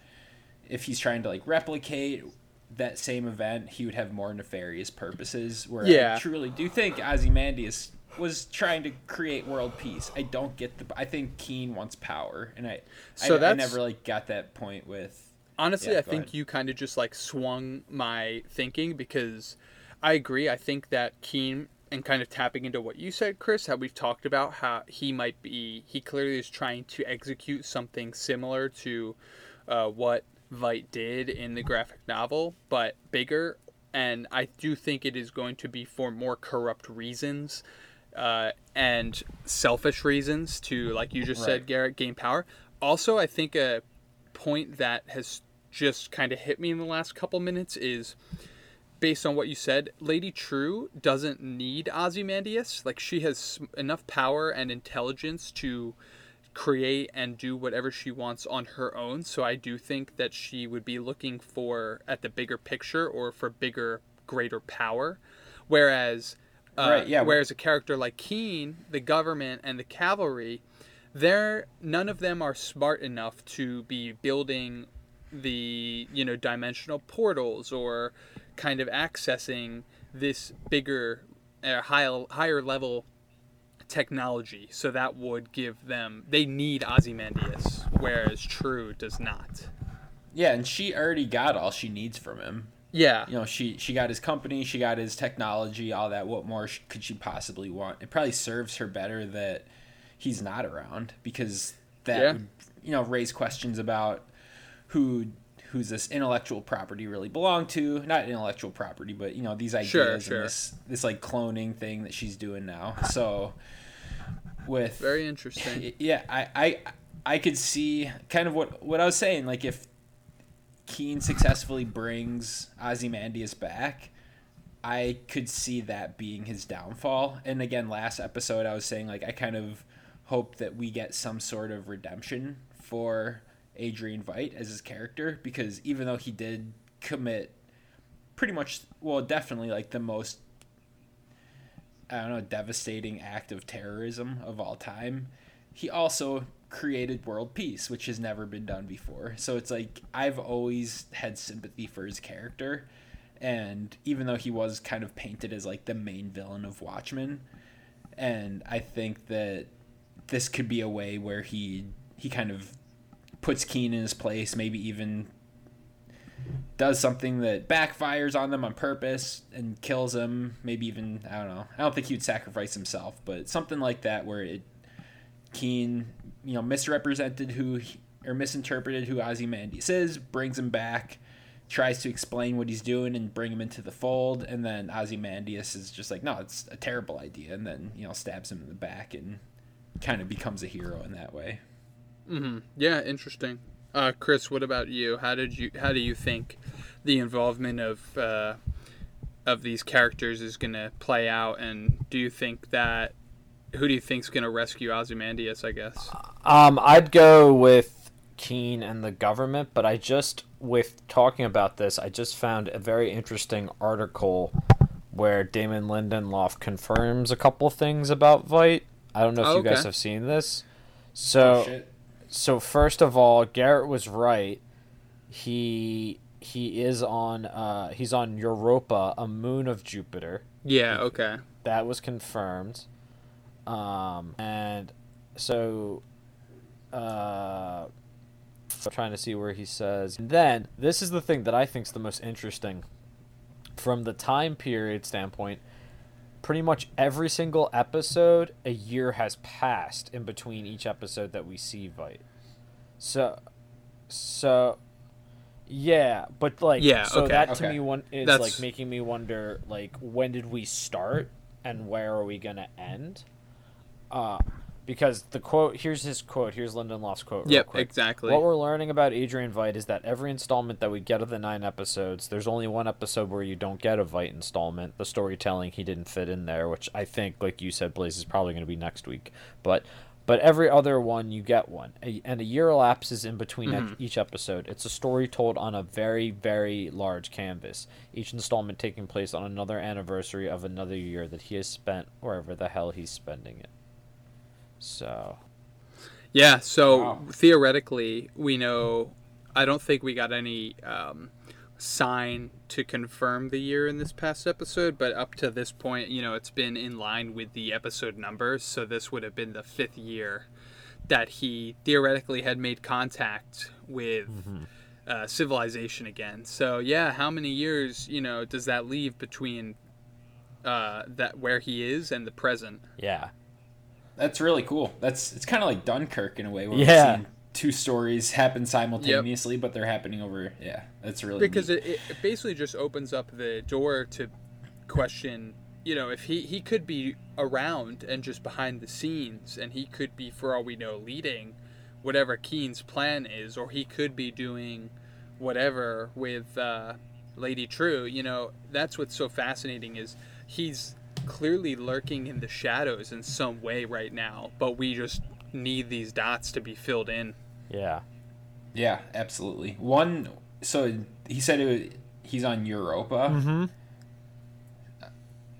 S4: if he's trying to like replicate that same event, he would have more nefarious purposes. Where
S2: Yeah.
S4: I truly do think Ozymandias was trying to create world peace. I don't get the. I think Keene wants power, and I.
S2: So
S4: I, I never like got that point with.
S2: Honestly,
S4: Yeah,
S2: I think
S4: ahead.
S2: you kind of just like swung my thinking because I agree. I think that Keene and kind of tapping into what you said, Chris, how we've talked about how he might be, he clearly is trying to execute something similar to uh, what Veidt did in the graphic novel, but bigger. And I do think it is going to be for more corrupt reasons uh, and selfish reasons to, like you just
S4: Right.
S2: said, Garrett, gain power. Also, I think a point that has just kind of hit me in the last couple minutes is based on what you said, Lady Trieu doesn't need Ozymandias. Like she has enough power and intelligence to create and do whatever she wants on her own. So I do think that she would be looking for at the bigger picture or for bigger, greater power. Whereas, uh,
S4: Right, yeah.
S2: Whereas a character like Keene, the government and the cavalry, they're none of them are smart enough to be building the you know dimensional portals or kind of accessing this bigger uh, higher higher level technology so that would give them they need Ozymandias whereas Trieu does not
S4: Yeah, and she already got all she needs from him.
S2: yeah
S4: You know, she she got his company, she got his technology, all that. What more could she possibly want? It probably serves her better that he's not around because that
S2: Yeah.
S4: would you know raise questions about who who's this intellectual property really belong to. Not intellectual property but you know these ideas
S2: Sure,
S4: and this this like cloning thing that she's doing now. So with
S2: very interesting. <laughs>
S4: Yeah I, I i could see kind of what what i was saying like if Keene successfully brings ozymandias back i could see that being his downfall. And again last episode i was saying like i kind of hope that we get some sort of redemption for adrian veidt as his character because even though he did commit pretty much well definitely like the most I don't know, devastating act of terrorism of all time. He also created world peace, which has never been done before. So it's like I've always had sympathy for his character. And even though he was kind of painted as like the main villain of Watchmen, and I think that this could be a way where he he kind of puts Keene in his place, maybe even does something that backfires on them on purpose and kills him. Maybe even I don't know. I don't think he'd sacrifice himself, but something like that where it Keene, you know, misrepresented who he, or misinterpreted who Ozymandias is, brings him back, tries to explain what he's doing and bring him into the fold, and then Ozymandias is just like, no, it's a terrible idea, and then you know stabs him in the back and kind of becomes a hero in that way.
S2: Mm-hmm. Yeah, interesting. Uh, Chris, what about you? How did you? How do you think the involvement of uh, of these characters is going to play out? And do you think that who do you think's going to rescue Ozymandias? I guess.
S5: Um, I'd go with Keene and the government, but I just with talking about this, I just found a very interesting article where Damon Lindelof confirms a couple of things about Veidt. I don't know if
S2: Oh,
S5: you guys
S2: okay.
S5: have seen this. So
S4: Shit.
S5: So first of all, Garrett was right. He he is on uh he's on Europa, a moon of Jupiter.
S2: Yeah. Okay.
S5: That was confirmed. Um and so uh I'm trying to see where he says. And then this is the thing that I think is the most interesting from the time period standpoint. Pretty much every single episode, a year has passed in between each episode that we see Veidt. So, so, yeah, but like,
S2: Yeah,
S5: So
S2: okay.
S5: that to
S4: Okay.
S5: me one is
S2: That's-
S5: like making me wonder, like, when did we start and where are we gonna end? Uh, because the quote here's his quote. Here's Lindelof's quote.
S2: Yep.
S5: quick.
S2: Exactly.
S5: What we're learning about Adrian Veidt is that every installment that we get of the nine episodes, there's only one episode where you don't get a Veidt installment. The storytelling he didn't fit in there, which I think, like you said, Blaise is probably going to be next week. But but every other one you get one, A- and a year elapses in between
S2: Mhm.
S5: each episode. It's a story told on a very very large canvas. Each installment taking place on another anniversary of another year that he has spent wherever the hell he's spending it. So
S2: Yeah, so
S4: Wow.
S2: theoretically, we know. I don't think we got any um, sign to confirm the year in this past episode, but up to this point, you know, it's been in line with the episode numbers. So this would have been the fifth year that he theoretically had made contact with uh, civilization again. So yeah, how many years, you know, does that leave between uh, that where he is and the present?
S5: yeah,
S4: That's really cool. That's it's kind of like Dunkirk in a way, where
S5: Yeah.
S4: we're seeing two stories happen simultaneously, but they're happening over. Yeah, that's really
S2: because
S4: neat.
S2: it, it basically just opens up the door to question you know if he he could be around and just behind the scenes and he could be for all we know leading whatever Keene's plan is or he could be doing whatever with uh, lady Trieu you know that's what's so fascinating is he's clearly lurking in the shadows in some way right now but we just need these dots to be filled in
S5: yeah.
S4: Yeah, absolutely. One. So he said it. Was, he's on Europa.
S5: Mm-hmm.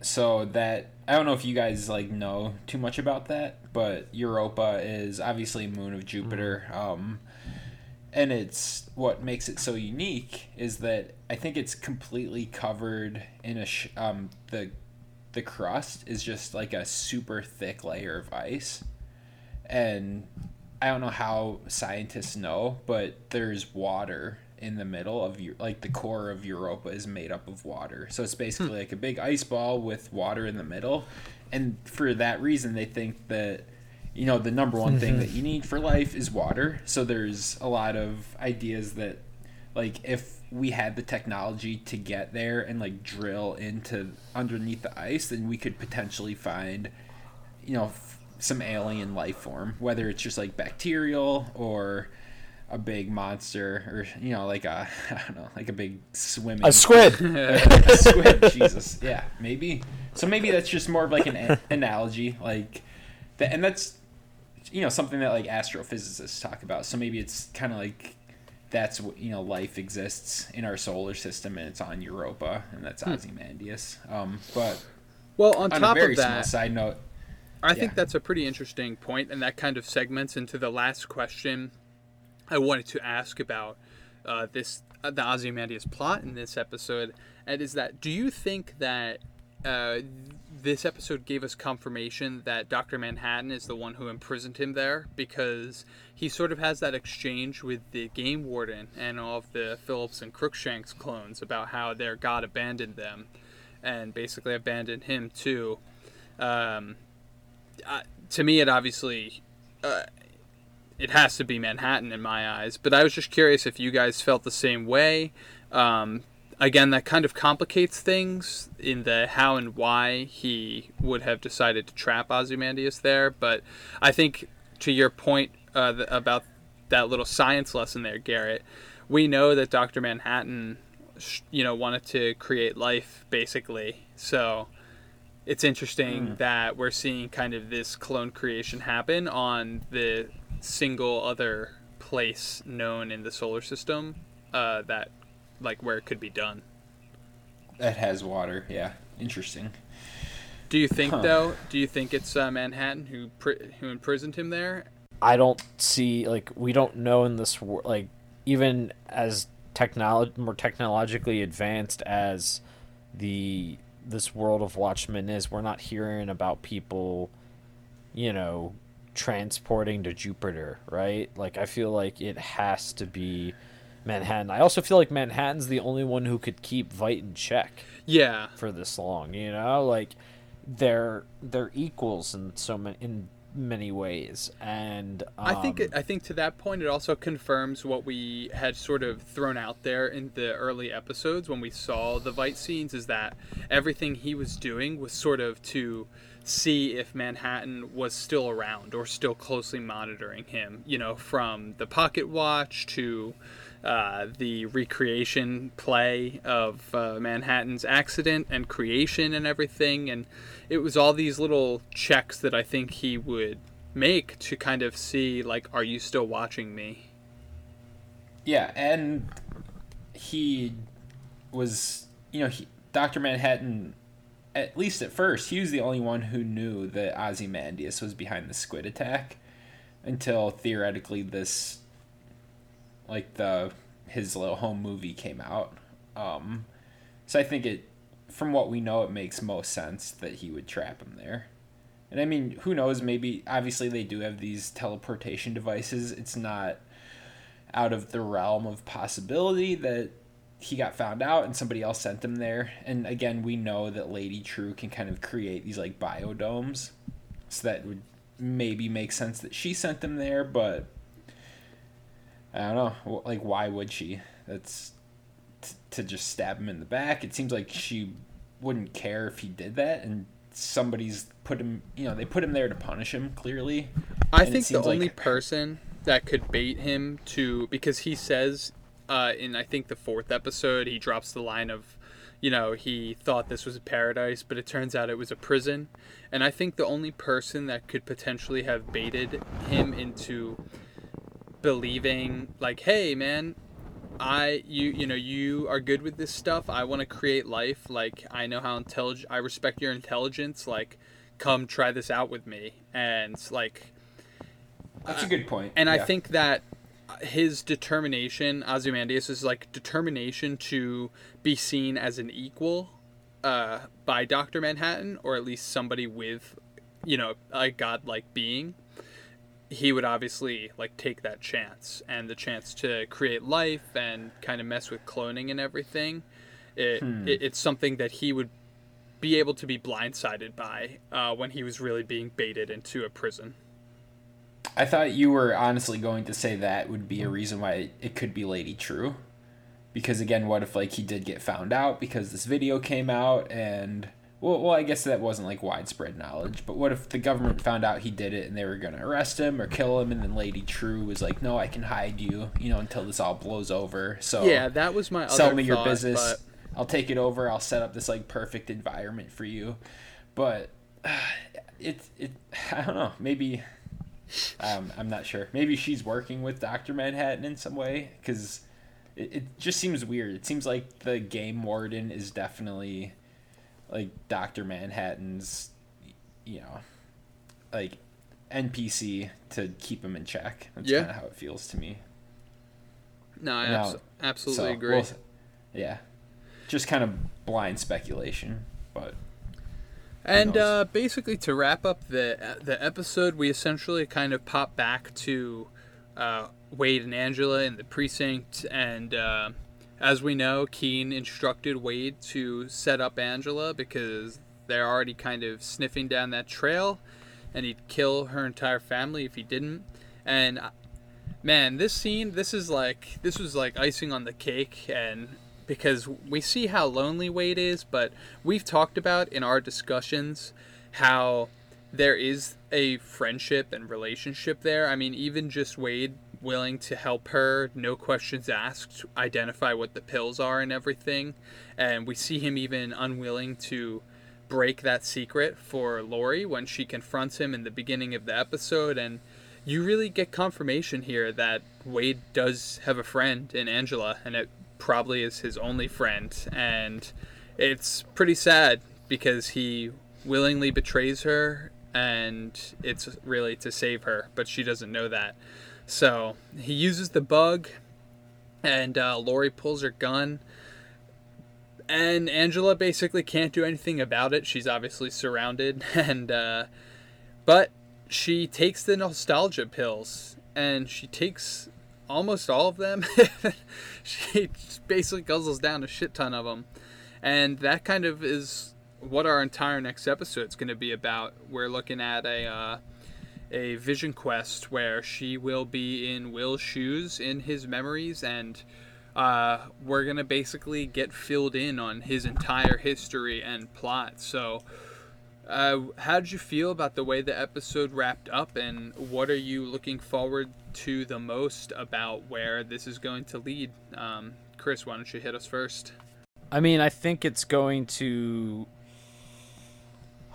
S4: So that I don't know if you guys like know too much about that, but Europa is obviously a moon of Jupiter. Um, and it's what makes it so unique is that I think it's completely covered in a sh- um the the crust is just like a super thick layer of ice, and I don't know how scientists know, but there's water in the middle of like the core of Europa is made up of water. So it's basically hmm. like a big ice ball with water in the middle. And for that reason they think that you know the number one thing mm-hmm. that you need for life is water. So there's a lot of ideas that like if we had the technology to get there and like drill into underneath the ice, then we could potentially find you know f- some alien life form, whether it's just like bacterial or a big monster or you know like a <laughs> I don't know like a big swimming
S5: A squid. <laughs>
S4: a squid Jesus. Yeah maybe. So maybe that's just more of like an a- analogy like that and that's you know something that like astrophysicists talk about. So maybe it's kind of like that's what you know life exists in our solar system and it's on Europa and that's Ozymandias. Um but
S2: well on
S4: on
S2: top
S4: a very
S2: of that
S4: side note
S2: I think that's a pretty interesting point, and that kind of segments into the last question I wanted to ask about uh, this uh, the Ozymandias plot in this episode, and is that do you think that uh, this episode gave us confirmation that Dr. Manhattan is the one who imprisoned him there because he sort of has that exchange with the game warden and all of the Phillips and Crookshanks clones about how their god abandoned them and basically abandoned him too. Um, uh, to me, it obviously. Uh, it has to be Manhattan in my eyes, but I was just curious if you guys felt the same way. Um, again, that kind of complicates things in the how and why he would have decided to trap Ozymandias there. But I think to your point uh, th- about that little science lesson there, Garrett, we know that Doctor Manhattan, sh- you know, wanted to create life basically. So it's interesting that we're seeing kind of this clone creation happen on the single other place known in the solar system uh, that like where it could be done.
S4: That has water. Yeah, interesting.
S2: Do you think
S4: Huh.
S2: though? Do you think it's uh, Manhattan who pri- who imprisoned him there?
S5: I don't see like we don't know in this world like even as technology more technologically advanced as the this world of Watchmen is, we're not hearing about people, you know, transporting to Jupiter, right? Like I feel like it has to be Manhattan. I also feel like Manhattan's the only one who could keep Veidt in check
S2: Yeah,
S5: for this long. You know, like they're they're equals in so many in many ways, and um,
S2: I think it, I think to that point it also confirms what we had sort of thrown out there in the early episodes when we saw the Veidt scenes is that everything he was doing was sort of to see if Manhattan was still around or still closely monitoring him. You know, from the pocket watch to uh, the recreation play of uh, Manhattan's accident and creation and everything. And it was all these little checks that I think he would make to kind of see, like, are you still watching me?
S4: Yeah, and he was, you know, he, Dr. Manhattan, at least at first, he was the only one who knew that Ozymandias was behind the squid attack until theoretically this, like the his little home movie came out. Um, so I think it, from what we know, it makes most sense that he would trap him there. And I mean, who knows? Maybe obviously they do have these teleportation devices. It's not out of the realm of possibility that he got found out and somebody else sent him there. And again, we know that Lady Trieu can kind of create these like biodomes. So that would maybe make sense that she sent them there, but I don't know. Like, why would she? That's t- to just stab him in the back. It seems like she wouldn't care if he did that, and somebody's put him. You know, they put him there to punish him. Clearly,
S2: I think the
S4: seems like-
S2: only person that could bait him to because he says uh, in I think the fourth episode he drops the line of you know he thought this was a paradise but it turns out it was a prison and I think the only person that could potentially have baited him into believing like hey man I you you know you are good with this stuff. I want to create life. Like I know how intelligent I respect your intelligence. Like come try this out with me. And like
S4: that's a good point.
S2: and I think that his determination, Ozymandias, is like determination to be seen as an equal uh, by Doctor Manhattan, or at least somebody with, you know, a godlike being. He would obviously like take that chance, and the chance to create life and kind of mess with cloning and everything. It, it it's something that he would be able to be blindsided by uh, when he was really being baited into a prison.
S4: I thought you were honestly going to say that would be a reason why it could be Lady Trieu. Because again, what if like he did get found out because this video came out and well, well, I guess that wasn't like widespread knowledge, but what if the government found out he did it and they were going to arrest him or kill him and then Lady Trieu was like, "No, I can hide you, you know, until this all blows over." So
S2: Yeah, that was my other
S4: sell me your business.
S2: but-
S4: I'll take it over. I'll set up this like perfect environment for you. But <sighs> it it <sighs> I don't know. Maybe um, I'm not sure. Maybe she's working with Doctor Manhattan in some way because it, it just seems weird. It seems like the game warden is definitely like Doctor Manhattan's, you know, like NPC to keep him in check. That's
S2: Yeah.
S4: kind of how it feels to me.
S2: No, I absolutely
S4: So,
S2: agree.
S4: we'll- yeah, just kind of blind speculation, but
S2: And uh, basically, to wrap up the the episode, we essentially kind of pop back to uh, Wade and Angela in the precinct, and uh, as we know, Keene instructed Wade to set up Angela because they're already kind of sniffing down that trail, and he'd kill her entire family if he didn't. And uh, man, this scene, this is like this was like icing on the cake, and because we see how lonely Wade is, but we've talked about in our discussions how there is a friendship and relationship there. I mean, even just Wade willing to help her, no questions asked, identify what the pills are and everything. And we see him even unwilling to break that secret for Lori when she confronts him in the beginning of the episode. And you really get confirmation here that Wade does have a friend in Angela, and it probably is his only friend. And it's pretty sad because he willingly betrays her, and it's really to save her, but she doesn't know that. So he uses the bug, and uh, Lori pulls her gun. And Angela basically can't do anything about it. She's obviously surrounded, <laughs> and uh, but she takes the nostalgia pills, and she takes almost all of them. <laughs> she basically guzzles down a shit ton of them, and that kind of is what our entire next episode is going to be about. We're looking at a uh, a vision quest where she will be in Will's shoes in his memories, and uh, we're gonna basically get filled in on his entire history and plot. So. Uh, how did you feel about the way the episode wrapped up, and what are you looking forward to the most about where this is going to lead? Um, Chris, why don't you hit us first?
S5: I mean, I think it's going to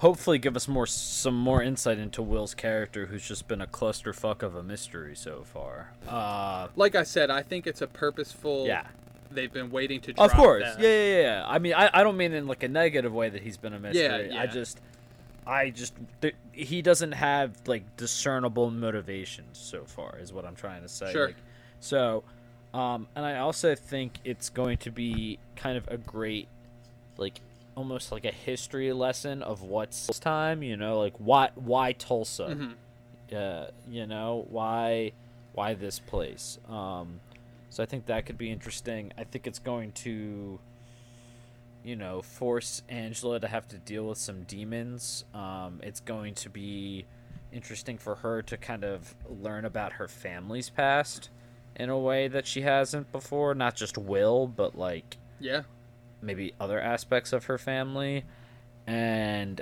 S5: hopefully give us more some more insight into Will's character, who's just been a clusterfuck of a mystery so far. Uh,
S2: Like I said, I think it's a purposeful.
S5: yeah,
S2: They've been waiting to. Drop
S5: of course, yeah, yeah, yeah. I mean, I, I don't mean in like a negative way that he's been a mystery.
S2: yeah.
S5: I just, I just, th- he doesn't have like discernible motivations so far, is what I'm trying to say.
S2: Sure.
S5: Like, so, um, and I also think it's going to be kind of a great, like, almost like a history lesson of what's time. You know, like why why Tulsa.
S2: Mhm.
S5: uh, you know why why this place um so i think that could be interesting i think it's going to you know force angela to have to deal with some demons um it's going to be interesting for her to kind of learn about her family's past in a way that she hasn't before not just will but like
S2: Yeah.
S5: Maybe other aspects of her family. And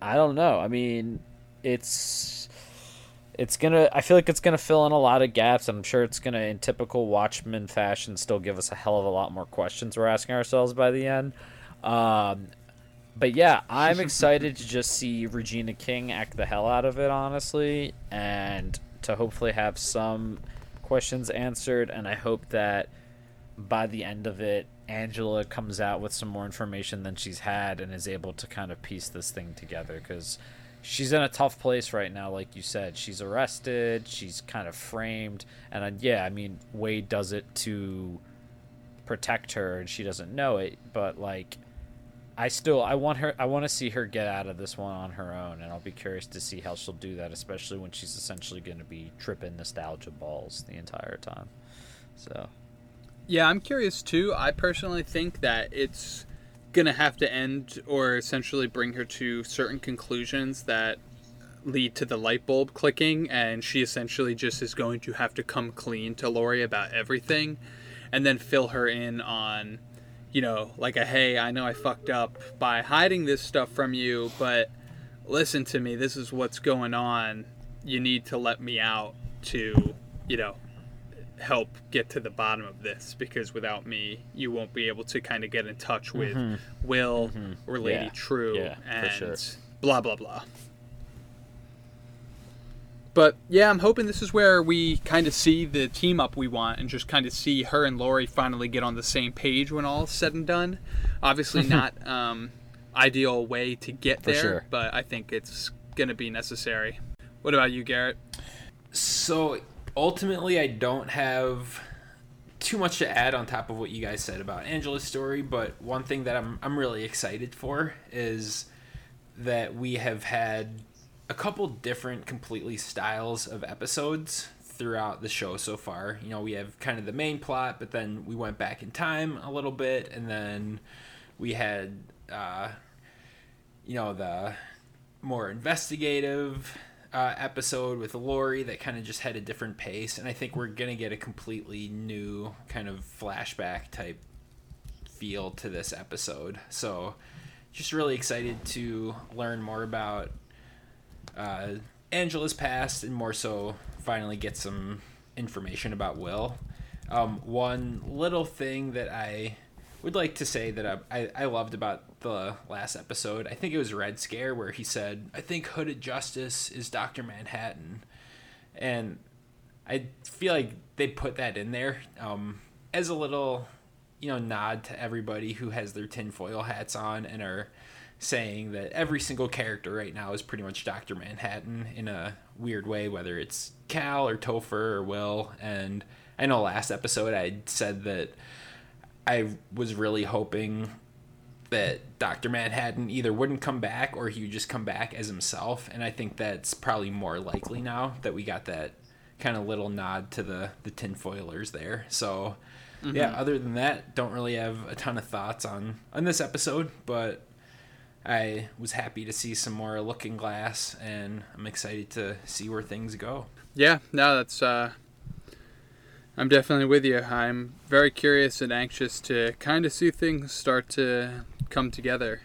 S5: i don't know. I mean it's it's gonna i feel like it's gonna fill in a lot of gaps i'm sure it's gonna in typical watchmen fashion still give us a hell of a lot more questions we're asking ourselves by the end. Um, but yeah i'm excited to just see regina king act the hell out of it honestly and to hopefully have some questions answered and i hope that by the end of it, Angela comes out with some more information than she's had and is able to kind of piece this thing together because she's in a tough place right now. Like you said, she's arrested, she's kind of framed, and uh, yeah, I mean Wade does it to protect her, and she doesn't know it. But like, I still I want her I want to see her get out of this one on her own, and I'll be curious to see how she'll do that, especially when she's essentially going to be tripping nostalgia balls the entire time. So.
S2: Yeah, I'm curious too. I personally think that it's gonna have to end or essentially bring her to certain conclusions that lead to the light bulb clicking, and she essentially just is going to have to come clean to Lori about everything, and then fill her in on, you know, like a hey, I know I fucked up by hiding this stuff from you, but listen to me, this is what's going on. You need to let me out to, you know, help get to the bottom of this because without me you won't be able to kind of get in touch with mm-hmm. will mm-hmm. or lady
S5: Yeah.
S2: Trieu
S5: Yeah, for
S2: and
S5: sure.
S2: blah blah blah. But yeah i'm hoping this is where we kind of see the team up we want and just kind of see her and lori finally get on the same page when all is said and done. Obviously mm-hmm. not um, ideal way to get
S5: For
S2: there
S5: sure.
S2: but i think it's gonna be necessary. What about you garrett?
S4: So ultimately, I don't have too much to add on top of what you guys said about Angela's story. But one thing that I'm I'm really excited for is that we have had a couple different completely styles of episodes throughout the show so far. You know, we have kind of the main plot, but then we went back in time a little bit, and then we had, uh, you know, the more investigative uh, episode with Lori that kind of just had a different pace, and I think we're gonna get a completely new kind of flashback type feel to this episode. So, just really excited to learn more about uh, Angela's past and more so finally get some information about Will. Um, one little thing that I would like to say that I, I, loved about the last episode, I think it was Red Scare, where he said, I think Hooded Justice is Dr. Manhattan. And I feel like they put that in there um, as a little, you know, nod to everybody who has their tinfoil hats on and are saying that every single character right now is pretty much Dr. Manhattan in a weird way, whether it's Cal or Topher or Will. And I know last episode I said that I was really hoping that Dr. Manhattan either wouldn't come back or he would just come back as himself. And I think that's probably more likely now that we got that kind of little nod to the, the tinfoilers there. So, mm-hmm. yeah, other than that, don't really have a ton of thoughts on, on this episode, but I was happy to see some more Looking Glass, and I'm excited to see where things go.
S2: Yeah, no, that's. Uh, I'm definitely with you. I'm very curious and anxious to kind of see things start to come together.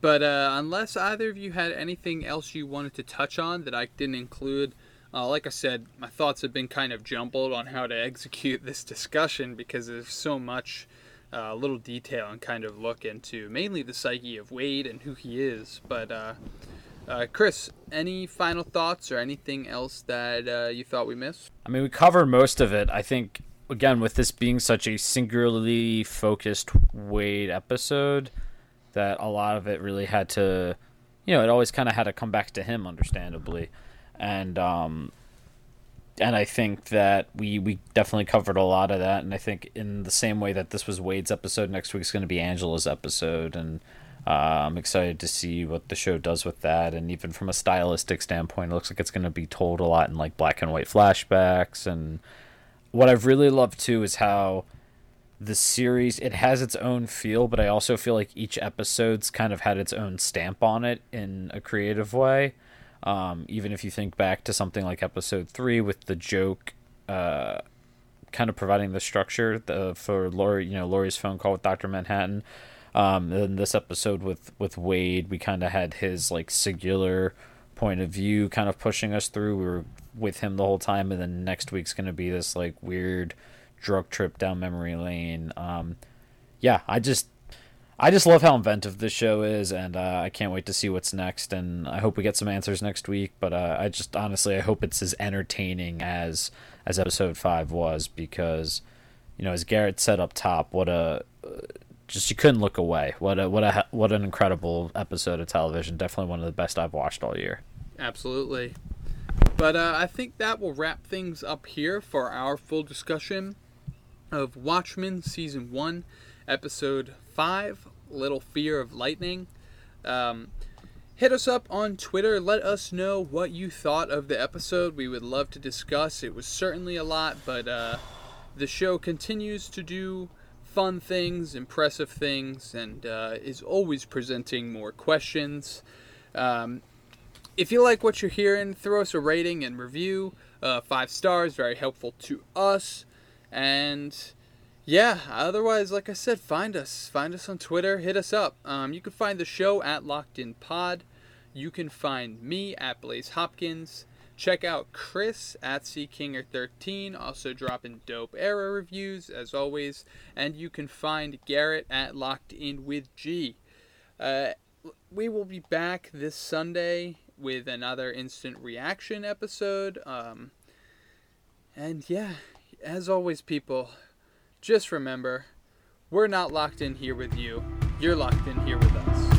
S2: But uh, unless either of you had anything else you wanted to touch on that I didn't include, uh, like I said, my thoughts have been kind of jumbled on how to <laughs> execute this discussion because there's so much uh, little detail and kind of look into mainly the psyche of Wade and who he is. But uh, Chris, any final thoughts or anything else that uh, you thought we missed?
S5: I mean, we covered most of it. I think again with this being such a singularly focused Wade episode, that a lot of it really had to, you know, it always kind of had to come back to him, understandably, and um, and I think that we we definitely covered a lot of that. And I think in the same way that this was Wade's episode, next week's going to be Angela's episode, and uh, I'm excited to see what the show does with that. And even from a stylistic standpoint, it looks like it's going to be told a lot in like black and white flashbacks. And what I've really loved too is how the series it has its own feel, but I also feel like each episode's kind of had its own stamp on it in a creative way. Um, even if you think back to something like episode three with the joke, uh, kind of providing the structure the, for Lori, you know, Lori's phone call with Doctor Manhattan. Um, then this episode with with Wade, we kind of had his like singular point of view, kind of pushing us through. We were with him the whole time, and then next week's gonna be this like weird drug trip down memory lane. Um, yeah, I just I just love how inventive this show is, and uh, I can't wait to see what's next. And I hope we get some answers next week. But uh, I just honestly, I hope it's as entertaining as as episode five was, because you know, as Garrett said up top, what a just you couldn't look away. What a what a what an incredible episode of television. Definitely one of the best I've watched all year.
S2: Absolutely. But uh, I think that will wrap things up here for our full discussion of Watchmen season one, episode five, Little Fear of Lightning. Um, hit us up on Twitter. Let us know what you thought of the episode. We would love to discuss. It was certainly a lot, but uh, the show continues to do fun things, impressive things, and uh, is always presenting more questions. Um, if you like what you're hearing, throw us a rating and review. Uh, five stars, very helpful to us. And yeah, otherwise, like I said, find us. Find us on Twitter. Hit us up. Um, you can find the show at Locked In Pod. You can find me at Blaise Hopkins. Check out Chris at CKinger13, also dropping dope era reviews as always. And you can find Garrett at Locked In with G. Uh, we will be back this Sunday with another instant reaction episode. Um, and yeah, as always, people just remember, we're not locked in here with you. You're locked in here with us.